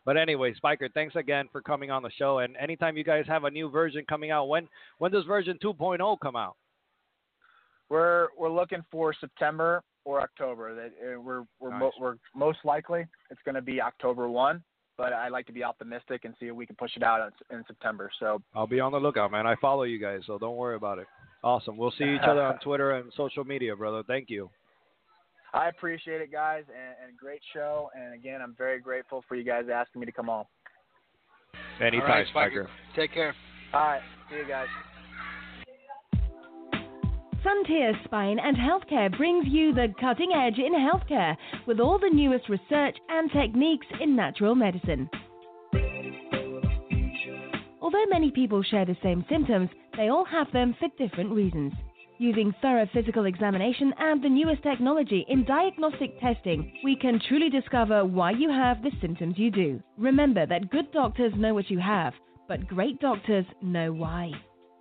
S5: but anyway, Spiker, thanks again for coming on the show. And anytime you guys have a new version coming out, when when does version 2.0 come out?
S3: We're we're looking for September or October. That uh, we're we're mo- we're most likely it's going to be October one, but I like to be optimistic and see if we can push it out in, in September. So
S5: I'll be on the lookout, man. I follow you guys, so don't worry about it. Awesome. We'll see each other on Twitter and social media, brother. Thank you.
S3: I appreciate it, guys, and, and great show. And again, I'm very grateful for you guys asking me to come on.
S5: Anytime,
S7: All right,
S5: Spiker.
S7: Take care.
S3: All right, see you guys.
S8: Frontier Spine and Healthcare brings you the cutting edge in healthcare with all the newest research and techniques in natural medicine. Although many people share the same symptoms, they all have them for different reasons. Using thorough physical examination and the newest technology in diagnostic testing, we can truly discover why you have the symptoms you do. Remember that good doctors know what you have, but great doctors know why.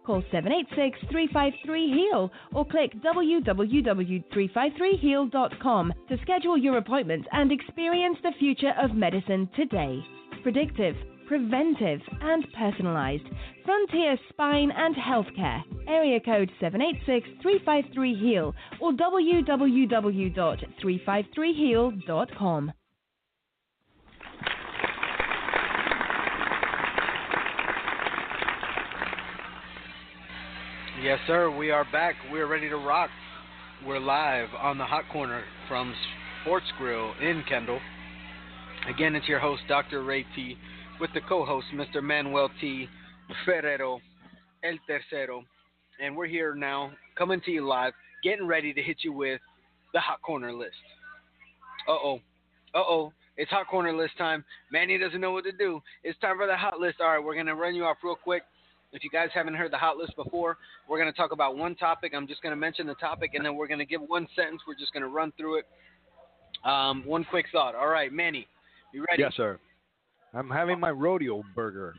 S8: Call 786 353 HEAL or click www.353heal.com to schedule your appointment and experience the future of medicine today. Predictive, preventive, and personalized. Frontier Spine and Healthcare. Area code 786 353 HEAL or www.353heal.com.
S7: Yes, sir. We are back. We're ready to rock. We're live on the Hot Corner from Sports Grill in Kendall. Again, it's your host, Dr. Ray T, with the co-host, Mr. Manuel T. Ferrero, El Tercero, and we're here now, coming to you live, getting ready to hit you with the Hot Corner list. Uh oh, uh oh, it's Hot Corner list time. Manny doesn't know what to do. It's time for the Hot List. All right, we're gonna run you off real quick. If you guys haven't heard the hot list before, we're going to talk about one topic. I'm just going to mention the topic, and then we're going to give one sentence. We're just going to run through it. Um, one quick thought. All right, Manny, you ready?
S5: Yes, sir. I'm having my rodeo burger.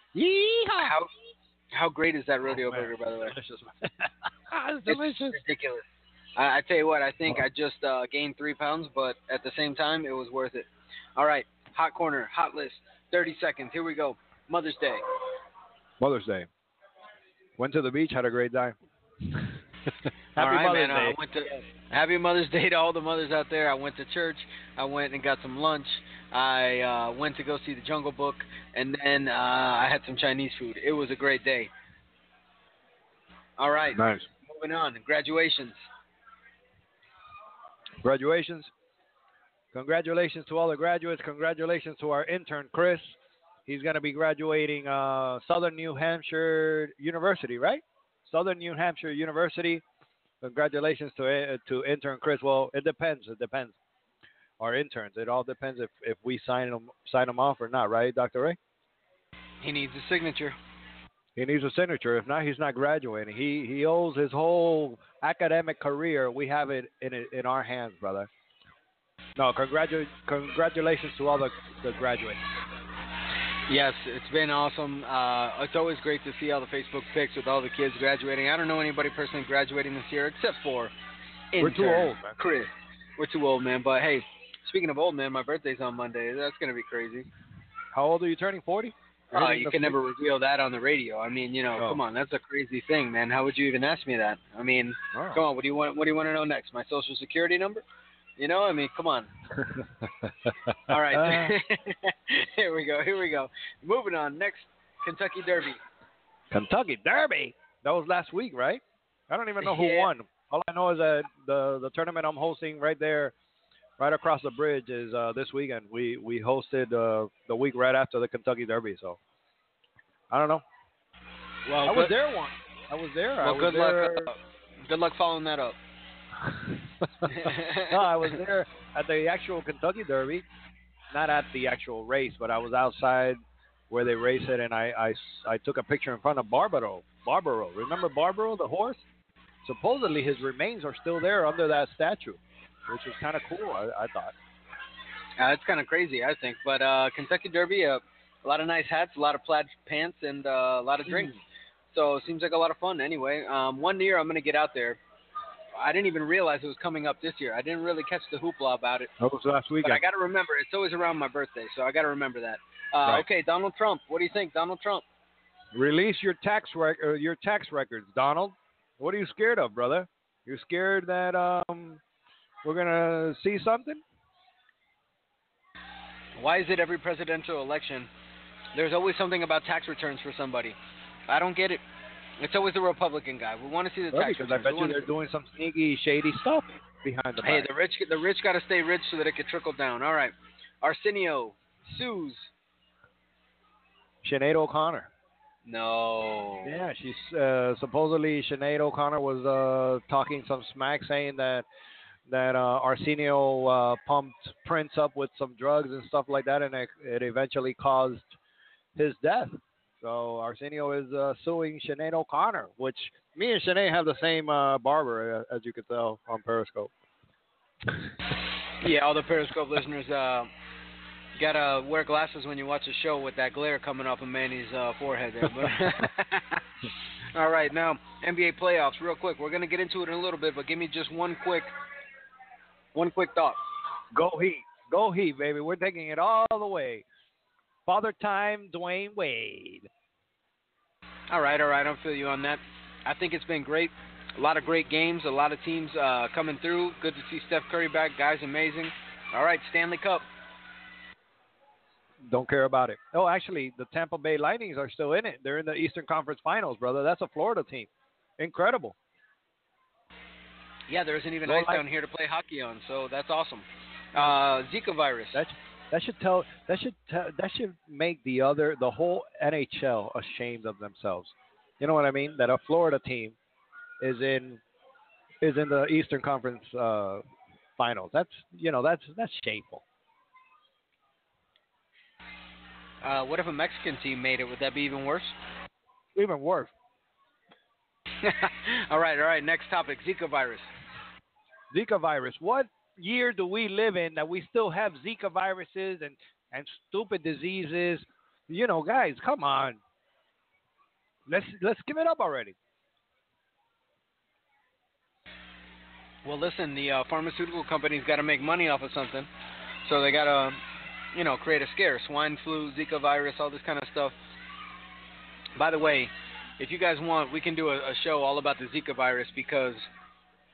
S7: How how great is that rodeo
S5: Oh,
S7: burger, by the way?
S5: Delicious. Ah, it's
S7: It's
S5: delicious.
S7: ridiculous. I, I tell you what, I think I just uh, gained three pounds, but at the same time, it was worth it. All right, hot corner, hot list, 30 seconds. Here we go. Mother's Day.
S5: Mother's Day. Went to the beach, had a great time. Happy
S7: All right,
S5: Mother's
S7: man.
S5: Day.
S7: I went to Happy Mother's Day to all the mothers out there. I went to church. I went and got some lunch. I uh, went to go see the Jungle Book, and then uh, I had some Chinese food. It was a great day. All right,
S5: Nice.
S7: moving on. Graduations.
S5: Graduations. Congratulations to all the graduates. Congratulations to our intern, Chris. He's going to be graduating uh, Southern New Hampshire University, right? Southern New Hampshire University. Congratulations to uh, to intern Chris. Well, it depends. It depends. Our interns. It all depends if, if we sign them sign them off or not, right, Dr. Ray?
S7: He needs a signature.
S5: He needs a signature. If not, he's not graduating. He he owes his whole academic career. We have it in in our hands, brother. No, congratu- congratulations to all the the graduates.
S7: Yes, it's been awesome. Uh, it's always great to see all the Facebook pics with all the kids graduating. I don't know anybody personally graduating this year except for
S5: We're too old, man.
S7: Chris. We're too old, man. But hey, speaking of old, man, my birthday's on Monday. That's gonna be crazy.
S5: How old are you turning? Forty?
S7: Uh, you can never reveal that on the radio. I mean, you know,
S5: Oh.
S7: come on, that's a crazy thing, man. How would you even ask me that? I mean, come on, what do you want? What do you want to know next? My social security number? You know, I mean, come on. All right, here we go. Here we go. Moving on. Next, Kentucky Derby.
S5: Kentucky Derby. That was last week, right? I don't even know who
S7: Yeah.
S5: won. All I know is that the the tournament I'm hosting right there, right across the bridge, is uh, this weekend. We we hosted uh, the week right after the Kentucky Derby, so I don't know.
S7: Well,
S5: I was there once. I was there. I
S7: Well,
S5: was
S7: good
S5: there.
S7: luck. Uh, good luck following that up.
S5: no, I was there at the actual Kentucky Derby, not at the actual race, but I was outside where they race it, and I, I, I took a picture in front of Barbaro. Barbaro, remember Barbaro, the horse? Supposedly his remains are still there under that statue, which was kind of cool. I, I thought.
S7: Uh, it's kind of crazy, I think. But uh, Kentucky Derby, uh, a lot of nice hats, a lot of plaid pants, and uh, a lot of drinks. So it seems like a lot of fun. Anyway, um, one year I'm going to get out there. I didn't even realize it was coming up this year. I didn't really catch the hoopla about it.
S5: That was last
S7: But
S5: weekend.
S7: I got to remember, it's always around my birthday, so I got to remember that. Uh,
S5: Right.
S7: Okay, Donald Trump. What do you think, Donald Trump?
S5: Release your tax rec- uh, your tax records, Donald. What are you scared of, brother? You're scared that um we're gonna see something?
S7: Why is it every presidential election there's always something about tax returns for somebody? I don't get it. It's always the Republican guy. We want to see the
S5: Well,
S7: tax
S5: because I bet
S7: We
S5: you they're doing some sneaky, shady stuff. behind the
S7: Hey,
S5: back.
S7: the rich the rich got to stay rich so that it can trickle down. All right, Arsenio, Suze.
S5: Sinead O'Connor.
S7: No.
S5: Yeah, she's uh, supposedly Sinead O'Connor was uh, talking some smack, saying that that uh, Arsenio uh, pumped Prince up with some drugs and stuff like that, and it, it eventually caused his death. So Arsenio is uh, suing Sinead O'Connor, which me and Sinead have the same uh, barber, uh, as you can tell on Periscope.
S7: Yeah, all the Periscope listeners uh, gotta wear glasses when you watch the show with that glare coming off of Manny's uh, forehead there. But all right, now NBA playoffs, real quick. We're gonna get into it in a little bit, but give me just one quick, one quick thought.
S5: Go Heat, go Heat, baby! We're taking it all the way. Father Time, Dwyane Wade.
S7: All right, all right, I'll feel you on that. I think it's been great. A lot of great games, a lot of teams uh, coming through. Good to see Steph Curry back. Guy's amazing. All right, Stanley Cup.
S5: Don't care about it. Oh, actually, the Tampa Bay Lightnings are still in it. They're in the Eastern Conference Finals, brother. That's a Florida team. Incredible.
S7: Yeah, there isn't even
S5: Well,
S7: ice down here to play hockey on, so that's awesome. Uh, Zika virus.
S5: That that should tell that should tell, that should make the other the whole NHL ashamed of themselves. You know what I mean? That a Florida team is in is in the Eastern Conference uh, Finals. That's you know that's that's shameful.
S7: Uh, what if a Mexican team made it? Would that be even worse?
S5: Even worse.
S7: all right, all right. Next topic: Zika virus.
S5: Zika virus. What year do we live in that we still have Zika viruses and, and stupid diseases? You know, guys, come on. Let's let's give it up already.
S7: Well, listen, the uh, pharmaceutical companies got to make money off of something, so they got to, you know, create a scare. Swine flu, Zika virus, all this kind of stuff. By the way, if you guys want, we can do a, a show all about the Zika virus because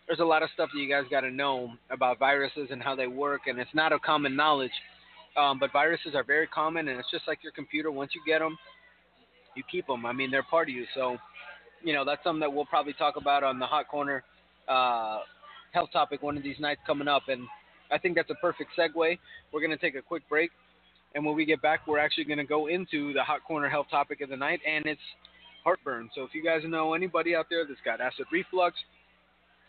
S7: there's a lot of stuff that you guys got to know about viruses and how they work, and it's not a common knowledge. Um, but viruses are very common, and it's just like your computer. Once you get them, you keep them. I mean, they're part of you. So, you know, that's something that we'll probably talk about on the Hot Corner uh, health topic one of these nights coming up. And I think that's a perfect segue. We're going to take a quick break. And when we get back, we're actually going to go into the Hot Corner health topic of the night, and it's heartburn. So if you guys know anybody out there that's got acid reflux,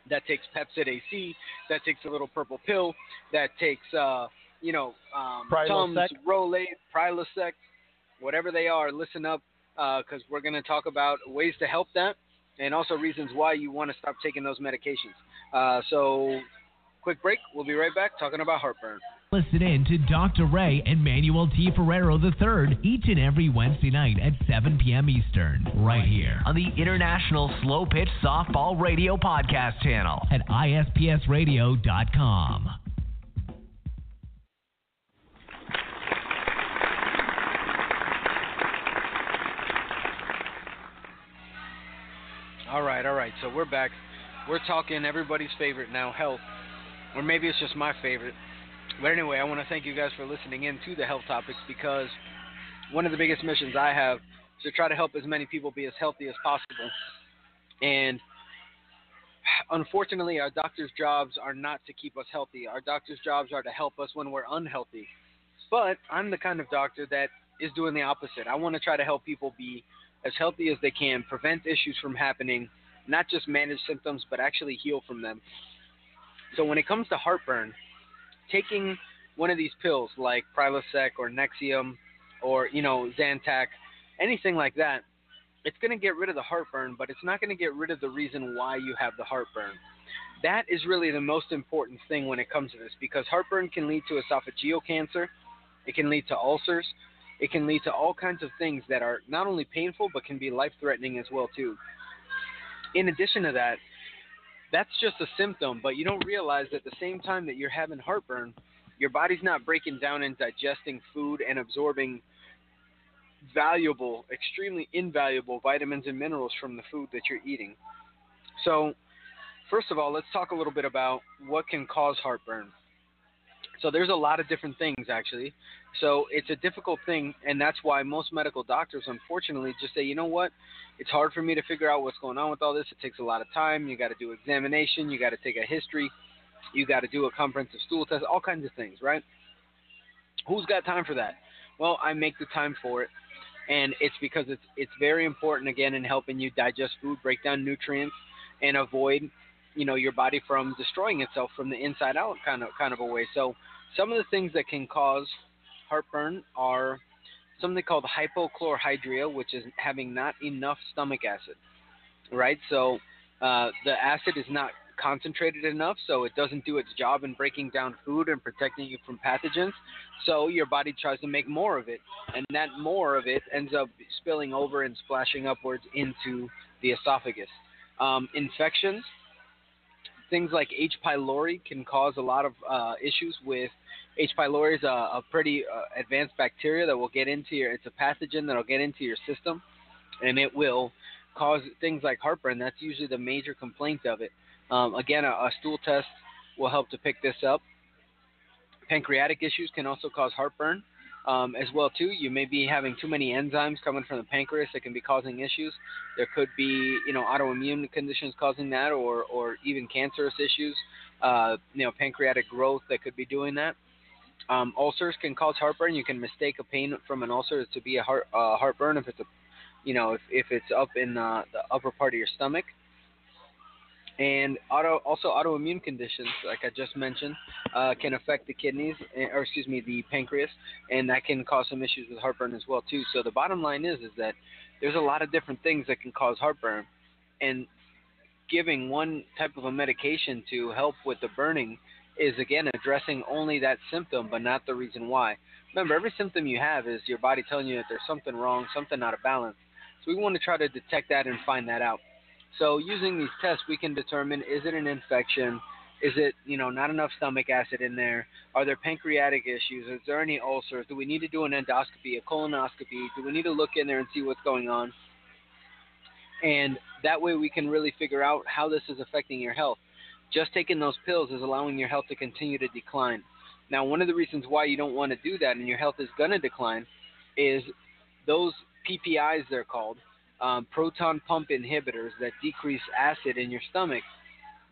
S7: that takes Pepcid AC, that takes a little purple pill, that takes, uh, you know, um, Tums,
S5: Prilosec.
S7: Prilosec, whatever they are, listen up because we're going to talk about ways to help that and also reasons why you want to stop taking those medications. Uh, so, quick break. We'll be right back talking about heartburn.
S6: Listen in to Dr. Ray and Manuel T. Ferrero III each and every Wednesday night at 7 p.m. Eastern, right here on the International Slow Pitch Softball Radio Podcast channel at ispsradio.com.
S7: All right, all right. So we're back. We're talking everybody's favorite now, health, or maybe it's just my favorite. But anyway, I want to thank you guys for listening in to the health topics because one of the biggest missions I have is to try to help as many people be as healthy as possible. And unfortunately, our doctors' jobs are not to keep us healthy. Our doctors' jobs are to help us when we're unhealthy. But I'm the kind of doctor that is doing the opposite. I want to try to help people be as healthy as they can, prevent issues from happening, not just manage symptoms, but actually heal from them. So when it comes to heartburn, taking one of these pills like Prilosec or Nexium or you know Zantac, anything like that, it's going to get rid of the heartburn, but it's not going to get rid of the reason why you have the heartburn. That is really the most important thing when it comes to this because heartburn can lead to esophageal cancer, it can lead to ulcers, it can lead to all kinds of things that are not only painful but can be life-threatening as well too. In addition to that, that's just a symptom, but you don't realize at the same time that you're having heartburn, your body's not breaking down and digesting food and absorbing valuable, extremely invaluable vitamins and minerals from the food that you're eating. So, first of all, let's talk a little bit about what can cause heartburn. So, there's a lot of different things actually. So, it's a difficult thing, and that's why most medical doctors, unfortunately, just say, you know what? It's hard for me to figure out what's going on with all this. It takes a lot of time. You got to do examination, you got to take a history. You got to do a comprehensive stool test, all kinds of things, right? Who's got time for that? Well, I make the time for it, and it's because it's it's very important again in helping you digest food, break down nutrients, and avoid, you know, your body from destroying itself from the inside out, kind of kind of a way. So, some of the things that can cause heartburn are something called hypochlorhydria, which is having not enough stomach acid, right? So uh, the acid is not concentrated enough, so it doesn't do its job in breaking down food and protecting you from pathogens. So your body tries to make more of it, and that more of it ends up spilling over and splashing upwards into the esophagus. Um, infections, things like H. pylori can cause a lot of uh, issues with H. pylori is a, a pretty uh, advanced bacteria that will get into your. It's a pathogen that will get into your system, and it will cause things like heartburn. That's usually the major complaint of it. Um, again, a, a stool test will help to pick this up. Pancreatic issues can also cause heartburn. Um, as well too. You may be having too many enzymes coming from the pancreas that can be causing issues. There could be you know autoimmune conditions causing that, or or even cancerous issues. Uh, you know pancreatic growth that could be doing that. Um, ulcers can cause heartburn. You can mistake a pain from an ulcer to be a heart uh, heartburn if it's a, you know, if, if it's up in uh, the upper part of your stomach. And auto, also autoimmune conditions, like I just mentioned, uh, can affect the kidneys, eh, or excuse me, the pancreas, and that can cause some issues with heartburn as well too. So the bottom line is, is that there's a lot of different things that can cause heartburn, and giving one type of a medication to help with the burning is again addressing only that symptom but not the reason why. Remember, every symptom you have is your body telling you that there's something wrong, something out of balance. So we want to try to detect that and find that out. So using these tests, we can determine is it an infection? Is it, you know, not enough stomach acid in there? Are there pancreatic issues? Is there any ulcers? Do we need to do an endoscopy, a colonoscopy? Do we need to look in there and see what's going on? And that way we can really figure out how this is affecting your health. Just taking those pills is allowing your health to continue to decline. Now, one of the reasons why you don't want to do that and your health is going to decline is those PPIs, they're called, um, proton pump inhibitors that decrease acid in your stomach,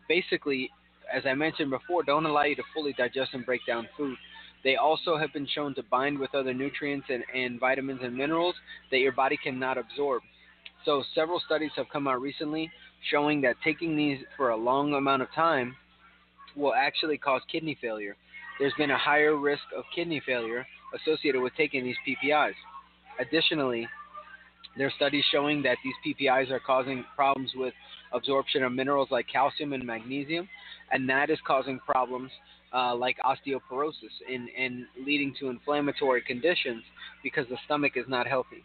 S7: basically, as I mentioned before, don't allow you to fully digest and break down food. They also have been shown to bind with other nutrients and, and vitamins and minerals that your body cannot absorb. So, several studies have come out recently showing that taking these for a long amount of time will actually cause kidney failure. There's been a higher risk of kidney failure associated with taking these PPIs. Additionally, there are studies showing that these PPIs are causing problems with absorption of minerals like calcium and magnesium, and that is causing problems uh, like osteoporosis and, and leading to inflammatory conditions because the stomach is not healthy.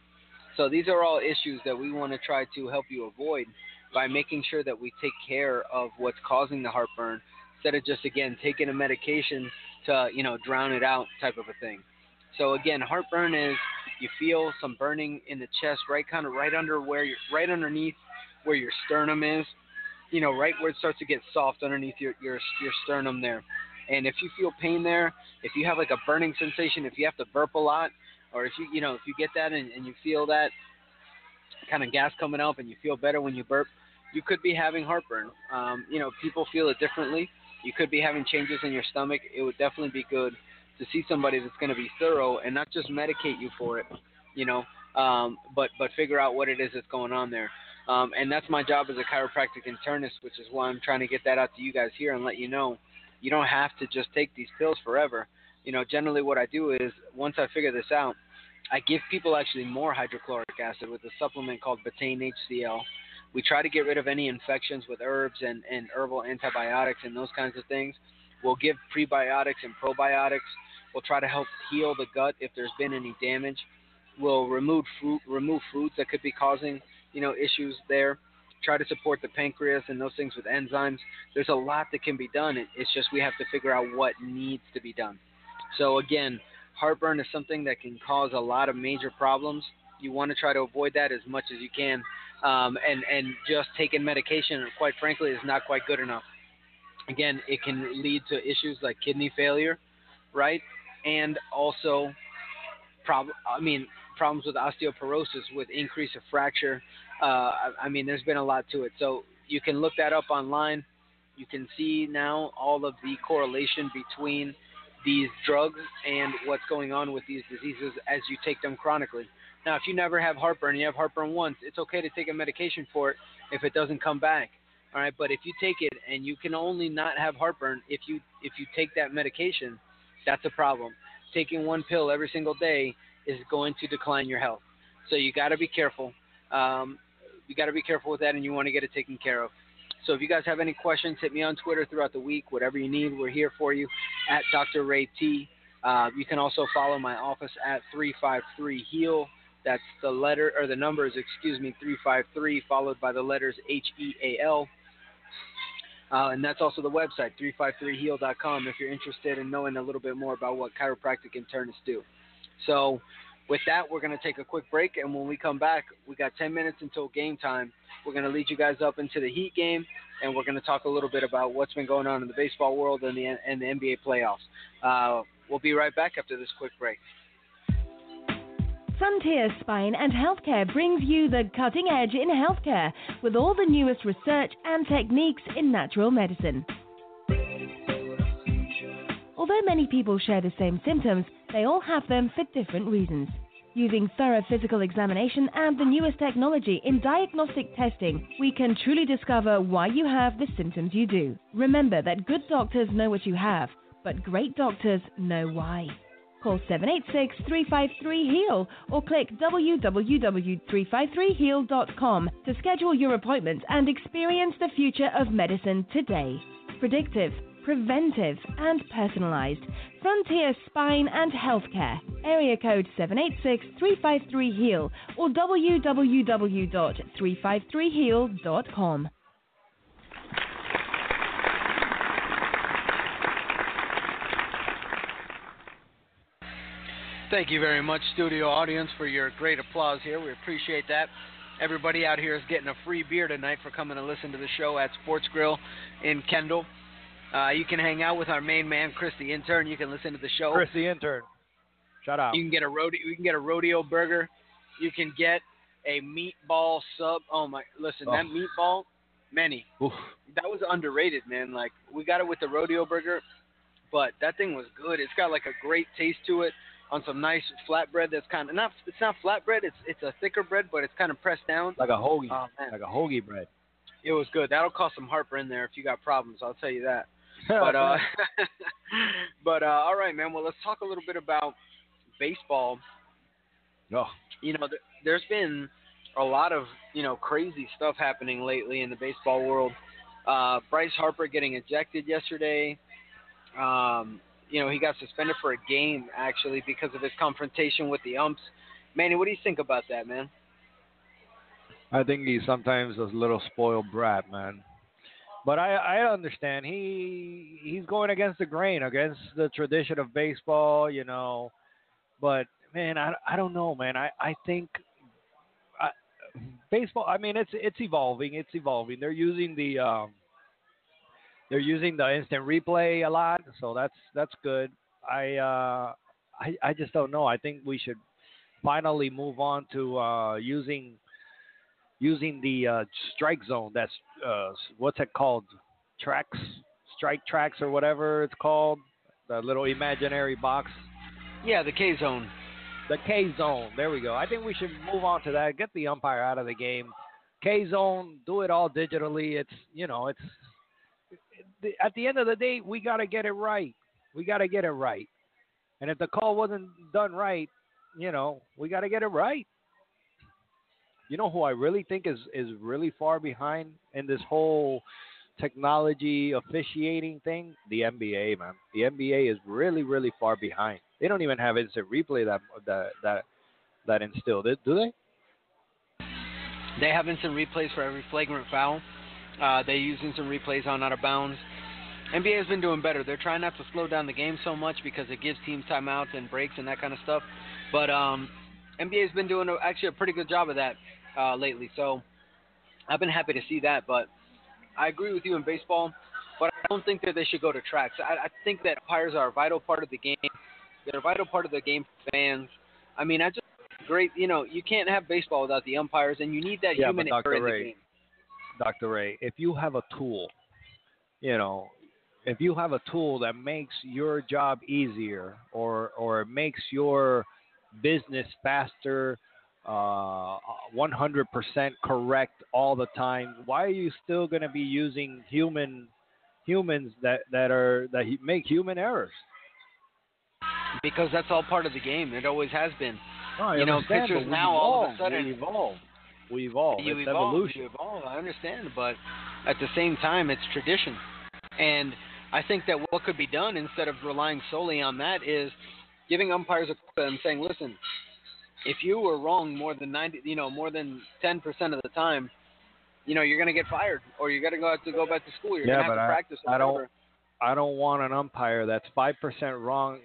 S7: So these are all issues that we want to try to help you avoid by making sure that we take care of what's causing the heartburn instead of just again taking a medication to you know drown it out type of a thing. So again, heartburn is you feel some burning in the chest, right kind of right under where you're right underneath where your sternum is, you know, right where it starts to get soft underneath your your your sternum there. And if you feel pain there, if you have like a burning sensation, if you have to burp a lot, or if you you know if you get that and, and you feel that kind of gas coming up and you feel better when you burp, you could be having heartburn. Um, you know, people feel it differently. You could be having changes in your stomach. It would definitely be good to see somebody that's going to be thorough and not just medicate you for it, you know, um, but but figure out what it is that's going on there. Um, and that's my job as a chiropractic internist, which is why I'm trying to get that out to you guys here and let you know you don't have to just take these pills forever. You know, generally what I do is once I figure this out, I give people actually more hydrochloric acid with a supplement called Betaine HCl we try to get rid of any infections with herbs and, and herbal antibiotics and those kinds of things. We'll give prebiotics and probiotics. We'll try to help heal the gut if there's been any damage. We'll remove fruit, remove foods that could be causing you know issues there. Try to support the pancreas and those things with enzymes. There's a lot that can be done. It's just we have to figure out what needs to be done. So again, heartburn is something that can cause a lot of major problems. You want to try to avoid that as much as you can um, and and just taking medication, quite frankly, is not quite good enough. Again, it can lead to issues like kidney failure, right, and also problem. I mean, problems with osteoporosis, with increase of fracture. Uh, I, I mean, there's been a lot to it. So you can look that up online. You can see now all of the correlation between these drugs and what's going on with these diseases as you take them chronically. Now, if you never have heartburn, you have heartburn once, it's okay to take a medication for it if it doesn't come back. All right, but if you take it and you can only not have heartburn if you if you take that medication, that's a problem. Taking one pill every single day is going to decline your health. So you got to be careful. Um, you got to be careful with that, and you want to get it taken care of. So if you guys have any questions, hit me on Twitter throughout the week. Whatever you need, we're here for you at Dr. Ray T. Uh, you can also follow my office at 353 Heal. That's the letter or the numbers, excuse me, 353 followed by the letters H E A L. Uh, and that's also the website, 353heal.com, if you're interested in knowing a little bit more about what chiropractic internists do. So, with that, we're going to take a quick break, and when we come back, we got 10 minutes until game time. We're going to lead you guys up into the Heat game, and we're going to talk a little bit about what's been going on in the baseball world and the, and the NBA playoffs. Uh, we'll be right back after this quick break.
S8: Frontier Spine and Healthcare brings you the cutting edge in healthcare with all the newest research and techniques in natural medicine. Although many people share the same symptoms, they all have them for different reasons. Using thorough physical examination and the newest technology in diagnostic testing, we can truly discover why you have the symptoms you do. Remember that good doctors know what you have, but great doctors know why. Call 786 353 HEAL or click www.353heal.com to schedule your appointment and experience the future of medicine today. Predictive, preventive, and personalized. Frontier Spine and Healthcare. Area code 786 353 HEAL or www.353heal.com.
S7: Thank you very much, studio audience, for your great applause here. We appreciate that. Everybody out here is getting a free beer tonight for coming to listen to the show at Sports Grill in Kendall. Uh, you can hang out with our main man, Chris the intern. You can listen to the show.
S5: Chris the intern. Shout out.
S7: You can get a rodeo. You can get a rodeo burger. You can get a meatball sub. Oh my! Listen,
S5: Oh.
S7: that meatball, many.
S5: Oof.
S7: That was underrated, man. Like we got it with the rodeo burger, but that thing was good. It's got like a great taste to it on some nice flatbread. That's kind of not. It's not flatbread. It's it's a thicker bread, but it's kind of pressed down.
S5: Like a hoagie.
S7: Oh
S5: like a hoagie bread.
S7: it was good. That'll cause some heartburn there if you got problems. I'll tell you that. But uh, but uh, all right, man. Well, let's talk a little bit about baseball.
S5: no.
S7: You know, th- there's been a lot of you know crazy stuff happening lately in the baseball world. Uh, Bryce Harper getting ejected yesterday. Um, you know, he got suspended for a game actually because of his confrontation with the umps. Manny, what do you think about that, man?
S5: I think he's sometimes a little spoiled brat, man. But I I understand he he's going against the grain, against the tradition of baseball, you know. But man, I I don't know, man. I I think I, baseball. I mean, it's it's evolving. It's evolving. They're using the um they're using the instant replay a lot, so that's that's good. I uh I I just don't know. I think we should finally move on to uh using using the uh, strike zone. That's uh, what's it called? Tracks, strike tracks, or whatever it's called. The little imaginary box,
S7: Yeah, the K zone.
S5: the K zone. There we go. I think we should move on to that. Get the umpire out of the game. K zone. Do it all digitally. It's you know it's at the end of the day we got to get it right. We got to get it right. And if the call wasn't done right, you know we got to get it right. You know who I really think is is really far behind in this whole technology officiating thing? The NBA, man. The NBA is really really far behind. They don't even have instant replay that that that that instilled it, do they?
S7: They have instant replays for every flagrant foul. Uh, they use instant replays on out of bounds. NBA has been doing better. They're trying not to slow down the game so much because it gives teams timeouts and breaks and that kind of stuff. But um, NBA has been doing a, actually a pretty good job of that uh, lately. So I've been happy to see that. But I agree with you in baseball, but I don't think that they should go to tracks. I, I think that umpires are a vital part of the game. They're a vital part of the game for fans. I mean, I just great. You know, you can't have baseball without the umpires, and you need that
S5: Yeah,
S7: human error in the
S5: Ray,
S7: game.
S5: Dr. Ray, if you have a tool you know, if you have a tool that makes your job easier or or makes your business faster, uh, 100% correct all the time, why are you still going to be using human humans that that are that make human errors?
S7: Because that's all part of the game. It always has been.
S5: No,
S7: you know, pitchers now all of a sudden
S5: we evolve. We evolve.
S7: You
S5: it's
S7: evolve.
S5: evolution.
S7: You evolve. I understand, but at the same time, it's tradition, and I think that what could be done instead of relying solely on that is giving umpires a quota and saying, listen, if you were wrong more than 90, you know, more than 10% of the time, you know, you're going to get fired or you're going to go have to go back to school. You're
S5: yeah,
S7: going to have to
S5: I,
S7: practice.
S5: I don't. I don't want an umpire that's five percent wrong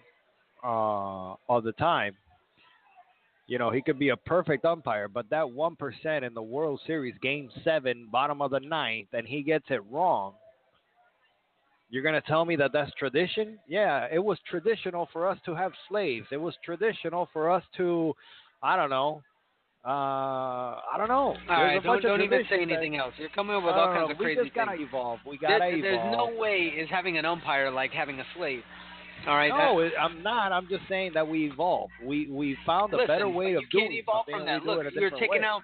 S5: uh, all the time. You know, he could be a perfect umpire, but that one percent in the World Series, Game Seven, bottom of the ninth, and he gets it wrong. You're gonna tell me that that's tradition? Yeah, it was traditional for us to have slaves. It was traditional for us to, I don't know, uh, I don't know.
S7: All
S5: There's
S7: right,
S5: a
S7: don't, don't even say
S5: traditions that-
S7: anything else. You're coming up with all kinds
S5: know.
S7: of
S5: we just gotta
S7: things.
S5: evolve. We gotta
S7: there's
S5: evolve.
S7: no way is having an umpire like having a slave. All right.
S5: No, it, I'm not. I'm just saying that we evolve. We we found a
S7: Listen,
S5: better way of doing
S7: can't evolve from that. Look, you're taking
S5: way.
S7: out.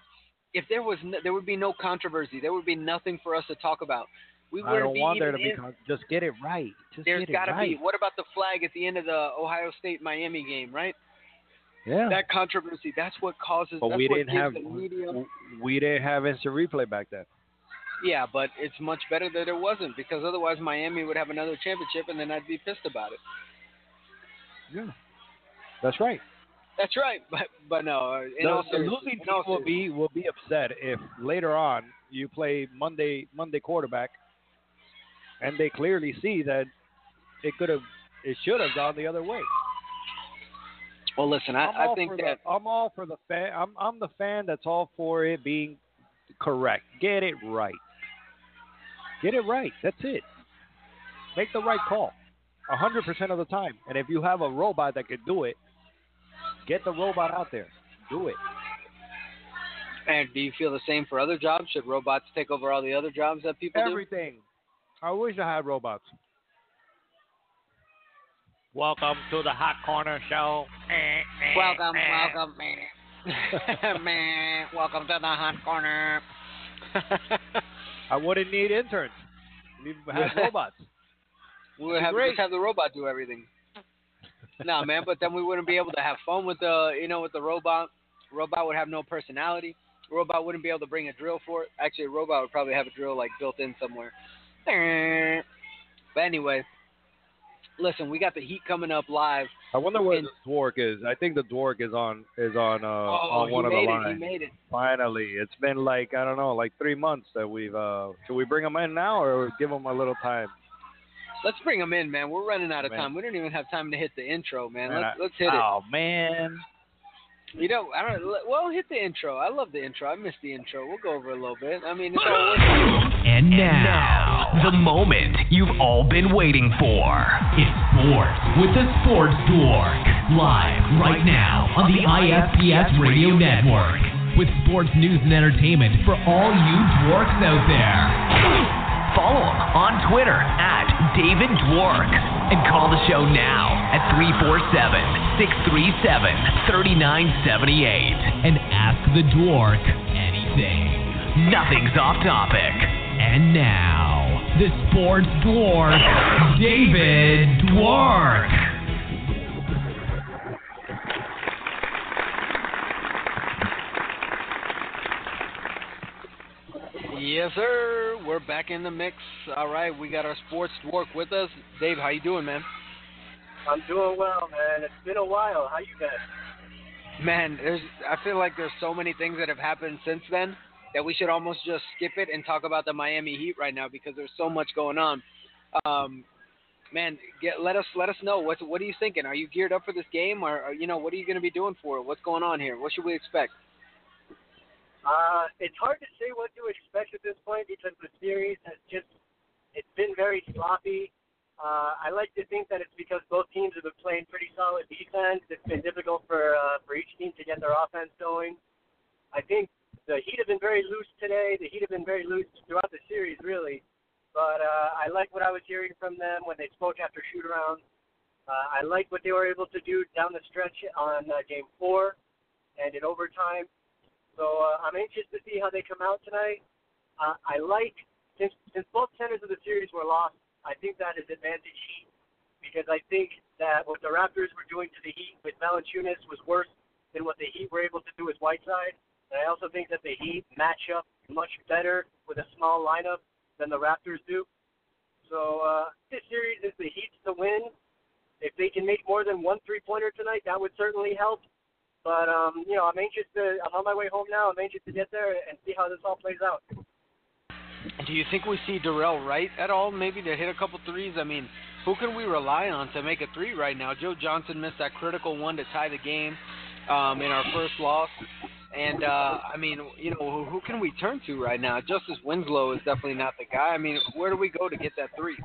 S7: If there was, no, there would be no controversy. There would be nothing for us to talk about. We
S5: I
S7: wouldn't
S5: don't want there to be. Con- just get it right. Just
S7: There's got to
S5: right.
S7: be. What about the flag at the end of the Ohio State Miami game? Right.
S5: Yeah.
S7: That controversy. That's what causes.
S5: but we didn't have
S7: media.
S5: we didn't have instant replay back then.
S7: Yeah, but it's much better that it wasn't because otherwise Miami would have another championship and then I'd be pissed about it.
S5: Yeah. That's right.
S7: That's right, but but no. In
S5: The, the losing team will be will be upset if later on you play Monday Monday quarterback, and they clearly see that it could have it should have gone the other way.
S7: Well, listen, I,
S5: all
S7: think that
S5: the, I'm all for the fan. I'm I'm the fan that's all for it being correct. Get it right. Get it right. That's it. Make the right call, a hundred percent of the time. And if you have a robot that can do it, get the robot out there. Do it.
S7: And do you feel the same for other jobs? Should robots take over all the other jobs that people do?
S5: Everything. I wish I had robots. Welcome to the Hot Corner Show.
S7: Welcome, welcome, man. man, welcome to the hot corner.
S5: I wouldn't need interns. We have robots.
S7: we would have
S5: Great.
S7: just have the robot do everything. no, man, but then we wouldn't be able to have fun with the, you know, with the robot. Robot would have no personality. Robot wouldn't be able to bring a drill for it. Actually, a robot would probably have a drill like built in somewhere. But anyway, listen, we got the heat coming up live.
S5: I wonder where
S7: And-
S5: the Dwork is. I think the Dwork is on is on uh
S7: oh,
S5: on one of the
S7: it.
S5: lines.
S7: He made it.
S5: Finally, it's been like I don't know, like three months that we've. uh Should we bring him in now or give him a little time?
S7: Let's bring him in, man. We're running out of
S5: Man.
S7: time. We don't even have time to hit the intro, man.
S5: Man,
S7: let's,
S5: I-
S7: let's hit it.
S5: Oh man,
S7: You know, I don't. Well, hit the intro. I love the intro. I missed the intro. We'll go over a little bit. I mean, it's all worth
S6: And now, the moment you've all been waiting for. It's sports with the Sports Dork. Live right now on the ISPS Radio Network. With sports news and entertainment for all you dwarks out there. Follow him on Twitter at David Dwork. And call the show now at 347-637-3978. And ask the Dwork anything. Nothing's off topic. And now, the sports dwarf, David Dwork.
S7: Yes, sir. We're back in the mix. All right, we got our sports dwarf with us. Dave, how you doing, man?
S9: I'm doing well, man. It's been a while. How you been?
S7: Man, there's. I feel like there's so many things that have happened since then that we should almost just skip it and talk about the Miami Heat right now because there's so much going on. Um, man, get let us let us know what what are you thinking? Are you geared up for this game, or, or you know what are you going to be doing for it? What's going on here? What should we expect?
S9: Uh, it's hard to say what to expect at this point because the series has just it's been very sloppy. Uh, I like to think that it's because both teams have been playing pretty solid defense. It's been difficult for uh, for each team to get their offense going. I think the Heat have been very loose today. The Heat have been very loose throughout the series, really. but uh, I like what I was hearing from them when they spoke after shoot around. Uh, I like what they were able to do down the stretch on uh, game four and in overtime. So uh, I'm anxious to see how they come out tonight. Uh, I like since since both centers of the series were lost. I think that is advantage Heat because I think that what the Raptors were doing to the Heat with Valanciunas was worse than what the Heat were able to do with Whiteside. And I also think that the Heat match up much better with a small lineup than the Raptors do. So uh, this series is the Heat's to win. If they can make more than one three-pointer tonight, that would certainly help. But um, you know, I'm anxious to. I'm on my way home now. I'm anxious to get there and see how this all plays out.
S7: Do you think we see Dorell Wright at all? Maybe to hit a couple threes. I mean, who can we rely on to make a three right now? Joe Johnson missed that critical one to tie the game um, in our first loss. And uh, I mean, you know, who, who can we turn to right now? Justise Winslow is definitely not the guy. I mean, where do we go to get that three?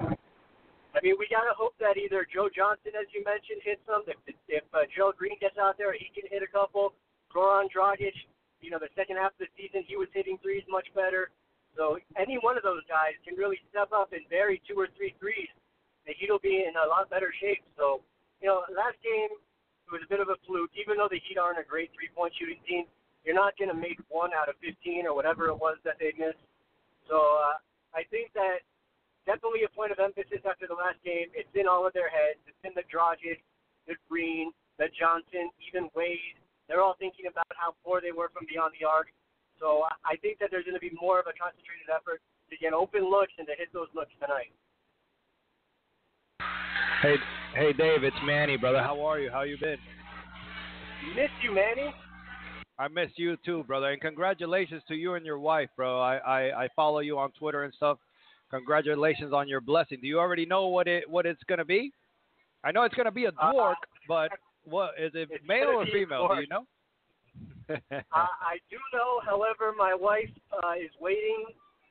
S9: I mean, we gotta hope that either Joe Johnson, as you mentioned, hits them. If if uh, Joe Green gets out there, he can hit a couple. Goran Dragic, you know, the second half of the season, he was hitting threes much better. So any one of those guys can really step up and bury two or three threes, and he'll be in a lot better shape. So, you know, last game it was a bit of a fluke. Even though the Heat aren't a great three-point shooting team, you're not going to make one out of 15 or whatever it was that they missed. So uh, I think that definitely a point of emphasis after the last game. It's in all of their heads. It's in the Dragic, the Green, the Johnson, even Wade. They're all thinking about how poor they were from beyond the arc. So I think that there's going to be more of a concentrated effort to get open looks and to hit those looks tonight.
S5: Hey, hey, Dave, it's Manny, brother. How are you? How you been?
S9: Miss you, Manny.
S5: I miss you too, brother. And congratulations to you and your wife, bro. I, I, I follow you on Twitter and stuff. Congratulations on your blessing. Do you already know what it what it's gonna be? I know it's gonna be a
S9: Uh,
S5: but what is it male or female? Do you know?
S9: I, I do know, however, my wife uh, is waiting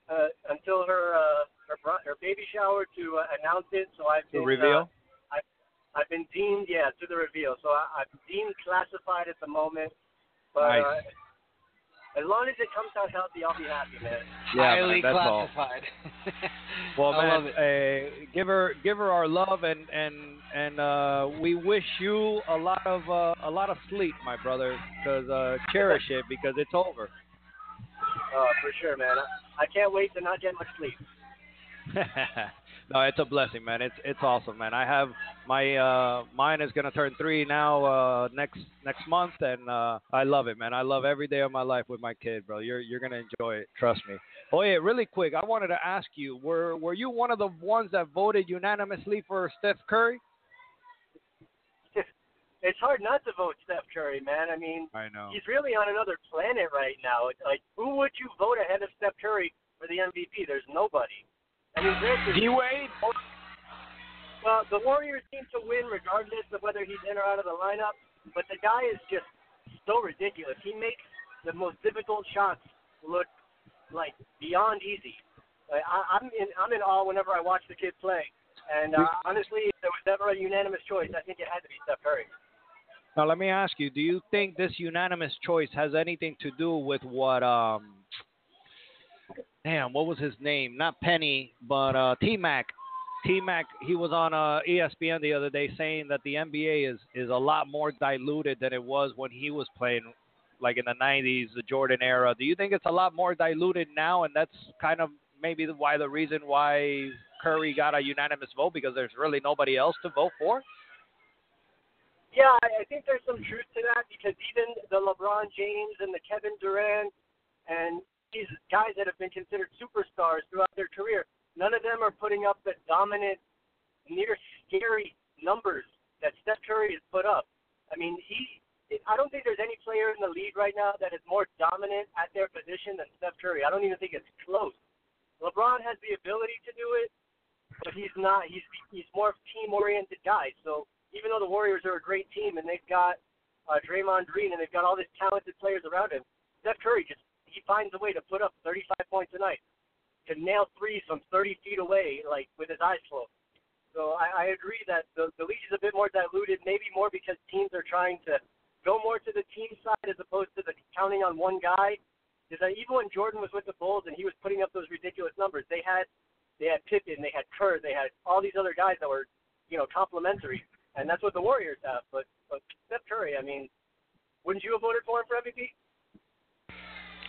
S9: uh, until her uh, her her baby shower to uh, announce it. So I've
S5: to
S9: been,
S5: reveal.
S9: Uh, I, I've been deemed, yeah, to the reveal. So I, I'm deemed classified at the moment. But
S5: Nice.
S9: uh, as long as it comes out healthy, I'll be happy, man.
S5: Yeah,
S7: Highly
S5: man, that's all.
S7: classified.
S5: Well,
S7: I love
S5: man,
S7: it.
S5: uh, give her give her our love and and and uh, we wish you a lot of uh, a lot of sleep, my brother, because uh, cherish it because it's over.
S9: Uh, for sure, man. I, I can't wait to not get much sleep.
S5: no, it's a blessing, man. It's it's awesome, man. I have my uh mine is gonna turn three now uh next next month, and uh I love it, man. I love every day of my life with my kid, bro. You're you're gonna enjoy it, trust me. Oh yeah, really quick, I wanted to ask you, were were you one of the ones that voted unanimously for Steph Curry?
S9: It's hard not to vote Steph Curry, man. I mean,
S5: I know.
S9: he's really on another planet right now. It's like, who would you vote ahead of Steph Curry for the MVP? There's nobody. I mean, granted,
S7: D Wade.
S9: well, the Warriors seem to win regardless of whether he's in or out of the lineup. But the guy is just so ridiculous. He makes the most difficult shots look like beyond easy. Like, I, I'm in I'm in awe whenever I watch the kid play. And uh, honestly, if there was ever a unanimous choice, I think it had to be Steph Curry.
S5: Now let me ask you: Do you think this unanimous choice has anything to do with what? Um, damn, what was his name? Not Penny, but uh, T Mac. T Mac. He was on uh, ESPN the other day saying that the NBA is is a lot more diluted than it was when he was playing, like in the '90s, the Jordan era. Do you think it's a lot more diluted now, and that's kind of maybe why the reason why Curry got a unanimous vote because there's really nobody else to vote for?
S9: Yeah, I, think there's some truth to that because even the LeBron James and the Kevin Durant and these guys that have been considered superstars throughout their career, none of them are putting up the dominant, near scary numbers that Steph Curry has put up. I mean, he. I don't think there's any player in the league right now that is more dominant at their position than Steph Curry. I don't even think it's close. LeBron has the ability to do it, but he's not. He's he's more of a team-oriented guy. So even though the Warriors are a great team and they've got uh, Draymond Green and they've got all these talented players around him, Steph Curry just he finds a way to put up 35 points a night, to nail threes from 30 feet away, like with his eyes closed. So I, I agree that the, the league is a bit more diluted, maybe more because teams are trying to go more to the team side as opposed to the counting on one guy. is that even when Jordan was with the Bulls and he was putting up those ridiculous numbers, they had they had Pippen, they had Kerr, they had all these other guys that were, you know, complimentary, and that's what the Warriors have. But but Steph Curry, I mean, wouldn't you have voted for him for MVP?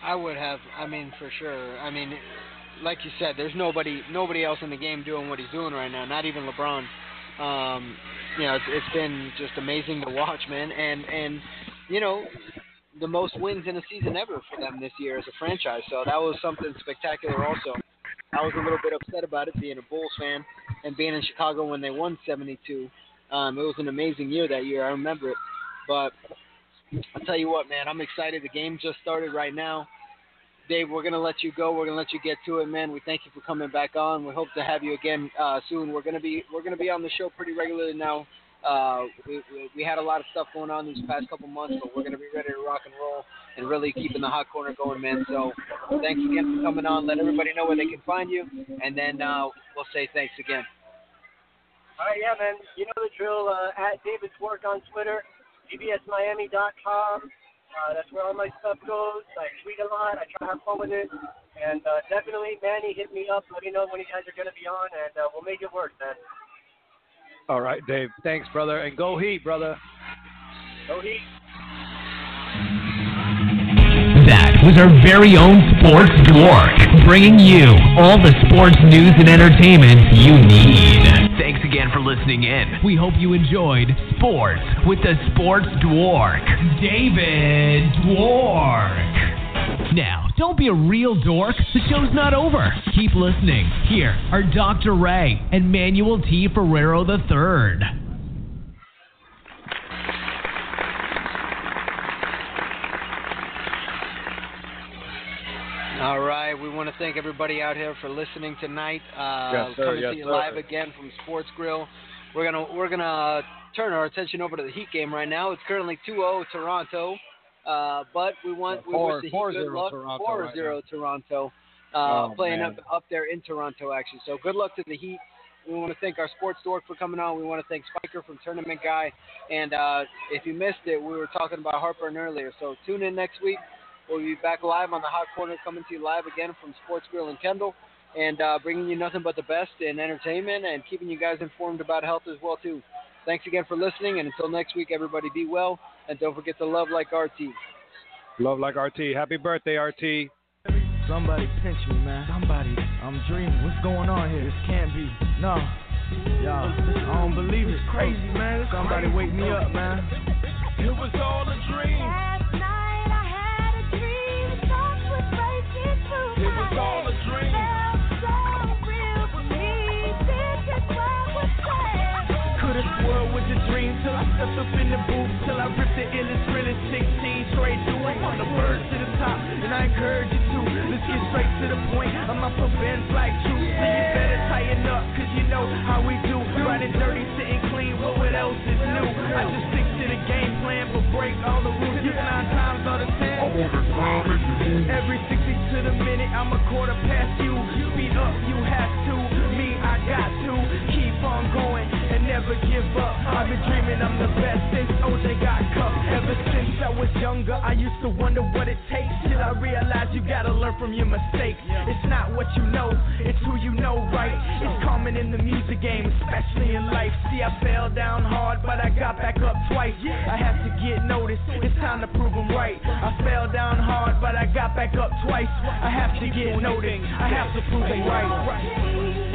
S7: I would have. I mean, for sure. I mean, like you said, there's nobody nobody else in the game doing what he's doing right now. Not even LeBron. Um, you know, it's, it's been just amazing to watch, man. And and you know, the most wins in a season ever for them this year as a franchise. So that was something spectacular. Also, I was a little bit upset about it being a Bulls fan and being in Chicago when they won 72. Um, it was an amazing year that year. I remember it. But I'll tell you what, man, I'm excited. The game just started right now. Dave, we're gonna let you go. We're gonna let you get to it, man. We thank you for coming back on. We hope to have you again uh, soon. We're gonna be we're gonna be on the show pretty regularly now. Uh, we, we, had a lot of stuff going on these past couple months, but we're gonna be ready to rock and roll and really keeping the hot corner going, man. So thanks again for coming on. Let everybody know where they can find you, and then uh, we'll say thanks again.
S9: All right, yeah, man. You know the drill. Uh, at David Dwork on Twitter, gbsmiami.com. Uh, that's where all my stuff goes. I tweet a lot. I try to have fun with it. And uh, definitely, Manny, hit me up. Let me know when you guys are going to be on, and uh, we'll make it work, man.
S5: All right, Dave. Thanks, brother. And go Heat, brother.
S9: Go Heat.
S6: That was our very own Sports Dork, bringing you all the sports news and entertainment you need. Again for listening in. We hope you enjoyed Sports with the Sports Dork, David Dwork. Now, don't be a real dork. The show's not over. Keep listening. Here are Dr. Ray and Manuel T. Ferrero III.
S7: Thank everybody out here for listening tonight. Uh,
S5: Yes, sir,
S7: coming
S5: yes,
S7: to you
S5: sir.
S7: live again from Sports Grill. We're gonna we're gonna turn our attention over to the Heat game right now. It's currently 2-0 Toronto, uh, but we want we
S5: Four-
S7: wish the Heat
S5: 4-0
S7: good luck.
S5: Toronto
S7: 4-0
S5: right
S7: Toronto, uh,
S5: Oh,
S7: playing
S5: man.
S7: up up there in Toronto actually. So good luck to the Heat. We want to thank our sports dork for coming on. We want to thank Spiker from Tournament Guy. And uh, if you missed it, we were talking about Harper earlier. So tune in next week. We'll be back live on the Hot Corner, coming to you live again from Sports Grill and Kendall, and uh, bringing you nothing but the best in entertainment and keeping you guys informed about health as well too. Thanks again for listening, and until next week, everybody be well, and don't forget to love like RT.
S5: Love like RT. Happy birthday, RT.
S10: Somebody pinch me, man. Somebody. I'm dreaming. What's going on here? This can't be. No. Y'all, I don't believe it. It's crazy, man. It's Somebody wake me up, man. It was all a dream.
S1: Dream
S10: till I stepped up in the booth. Till I ripped the illest, realest 16 straight through it. From the bird to the top, and I encourage you to. Let's get straight to the point. I'm not for Ben's like truth. So you better tighten up, cause you know how we do. Riding dirty, sitting clean, well, what else is new? I just stick to the game plan, but break all the rules. Give nine times out of ten. Every 60 to the minute, I'm a quarter past you. Speed up, you have to. Me, I got to. Keep on going never give up. I've been dreaming I'm the best since OJ got cut. Ever since I was younger, I used to wonder what it takes. Till I realized you gotta learn from your mistakes. It's not what you know, it's who you know, right? It's common in the music game, especially in life. See, I fell down hard, but I got back up twice. I have to get noticed, it's time to prove 'em right. I fell down hard, but I got back up twice. I have to get noticed, I have to prove prove 'em right.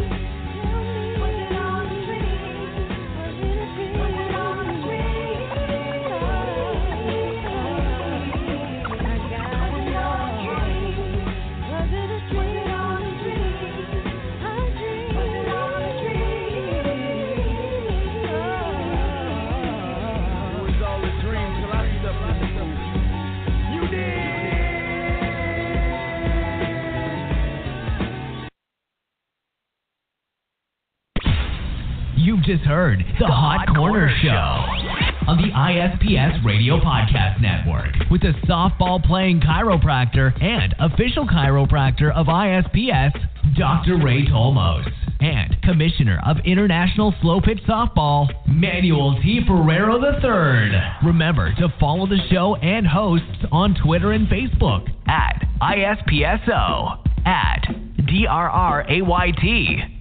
S6: Just heard The Hot Corner Show on the ISPS Radio Podcast Network with a softball playing chiropractor and official chiropractor of ISPS, Dr. Ray Tolmos. and Commissioner of International Slow Pitch Softball, Manuel T. Ferrero III. Remember to follow the show and hosts on Twitter and Facebook at ISPSO, at DRRAYT.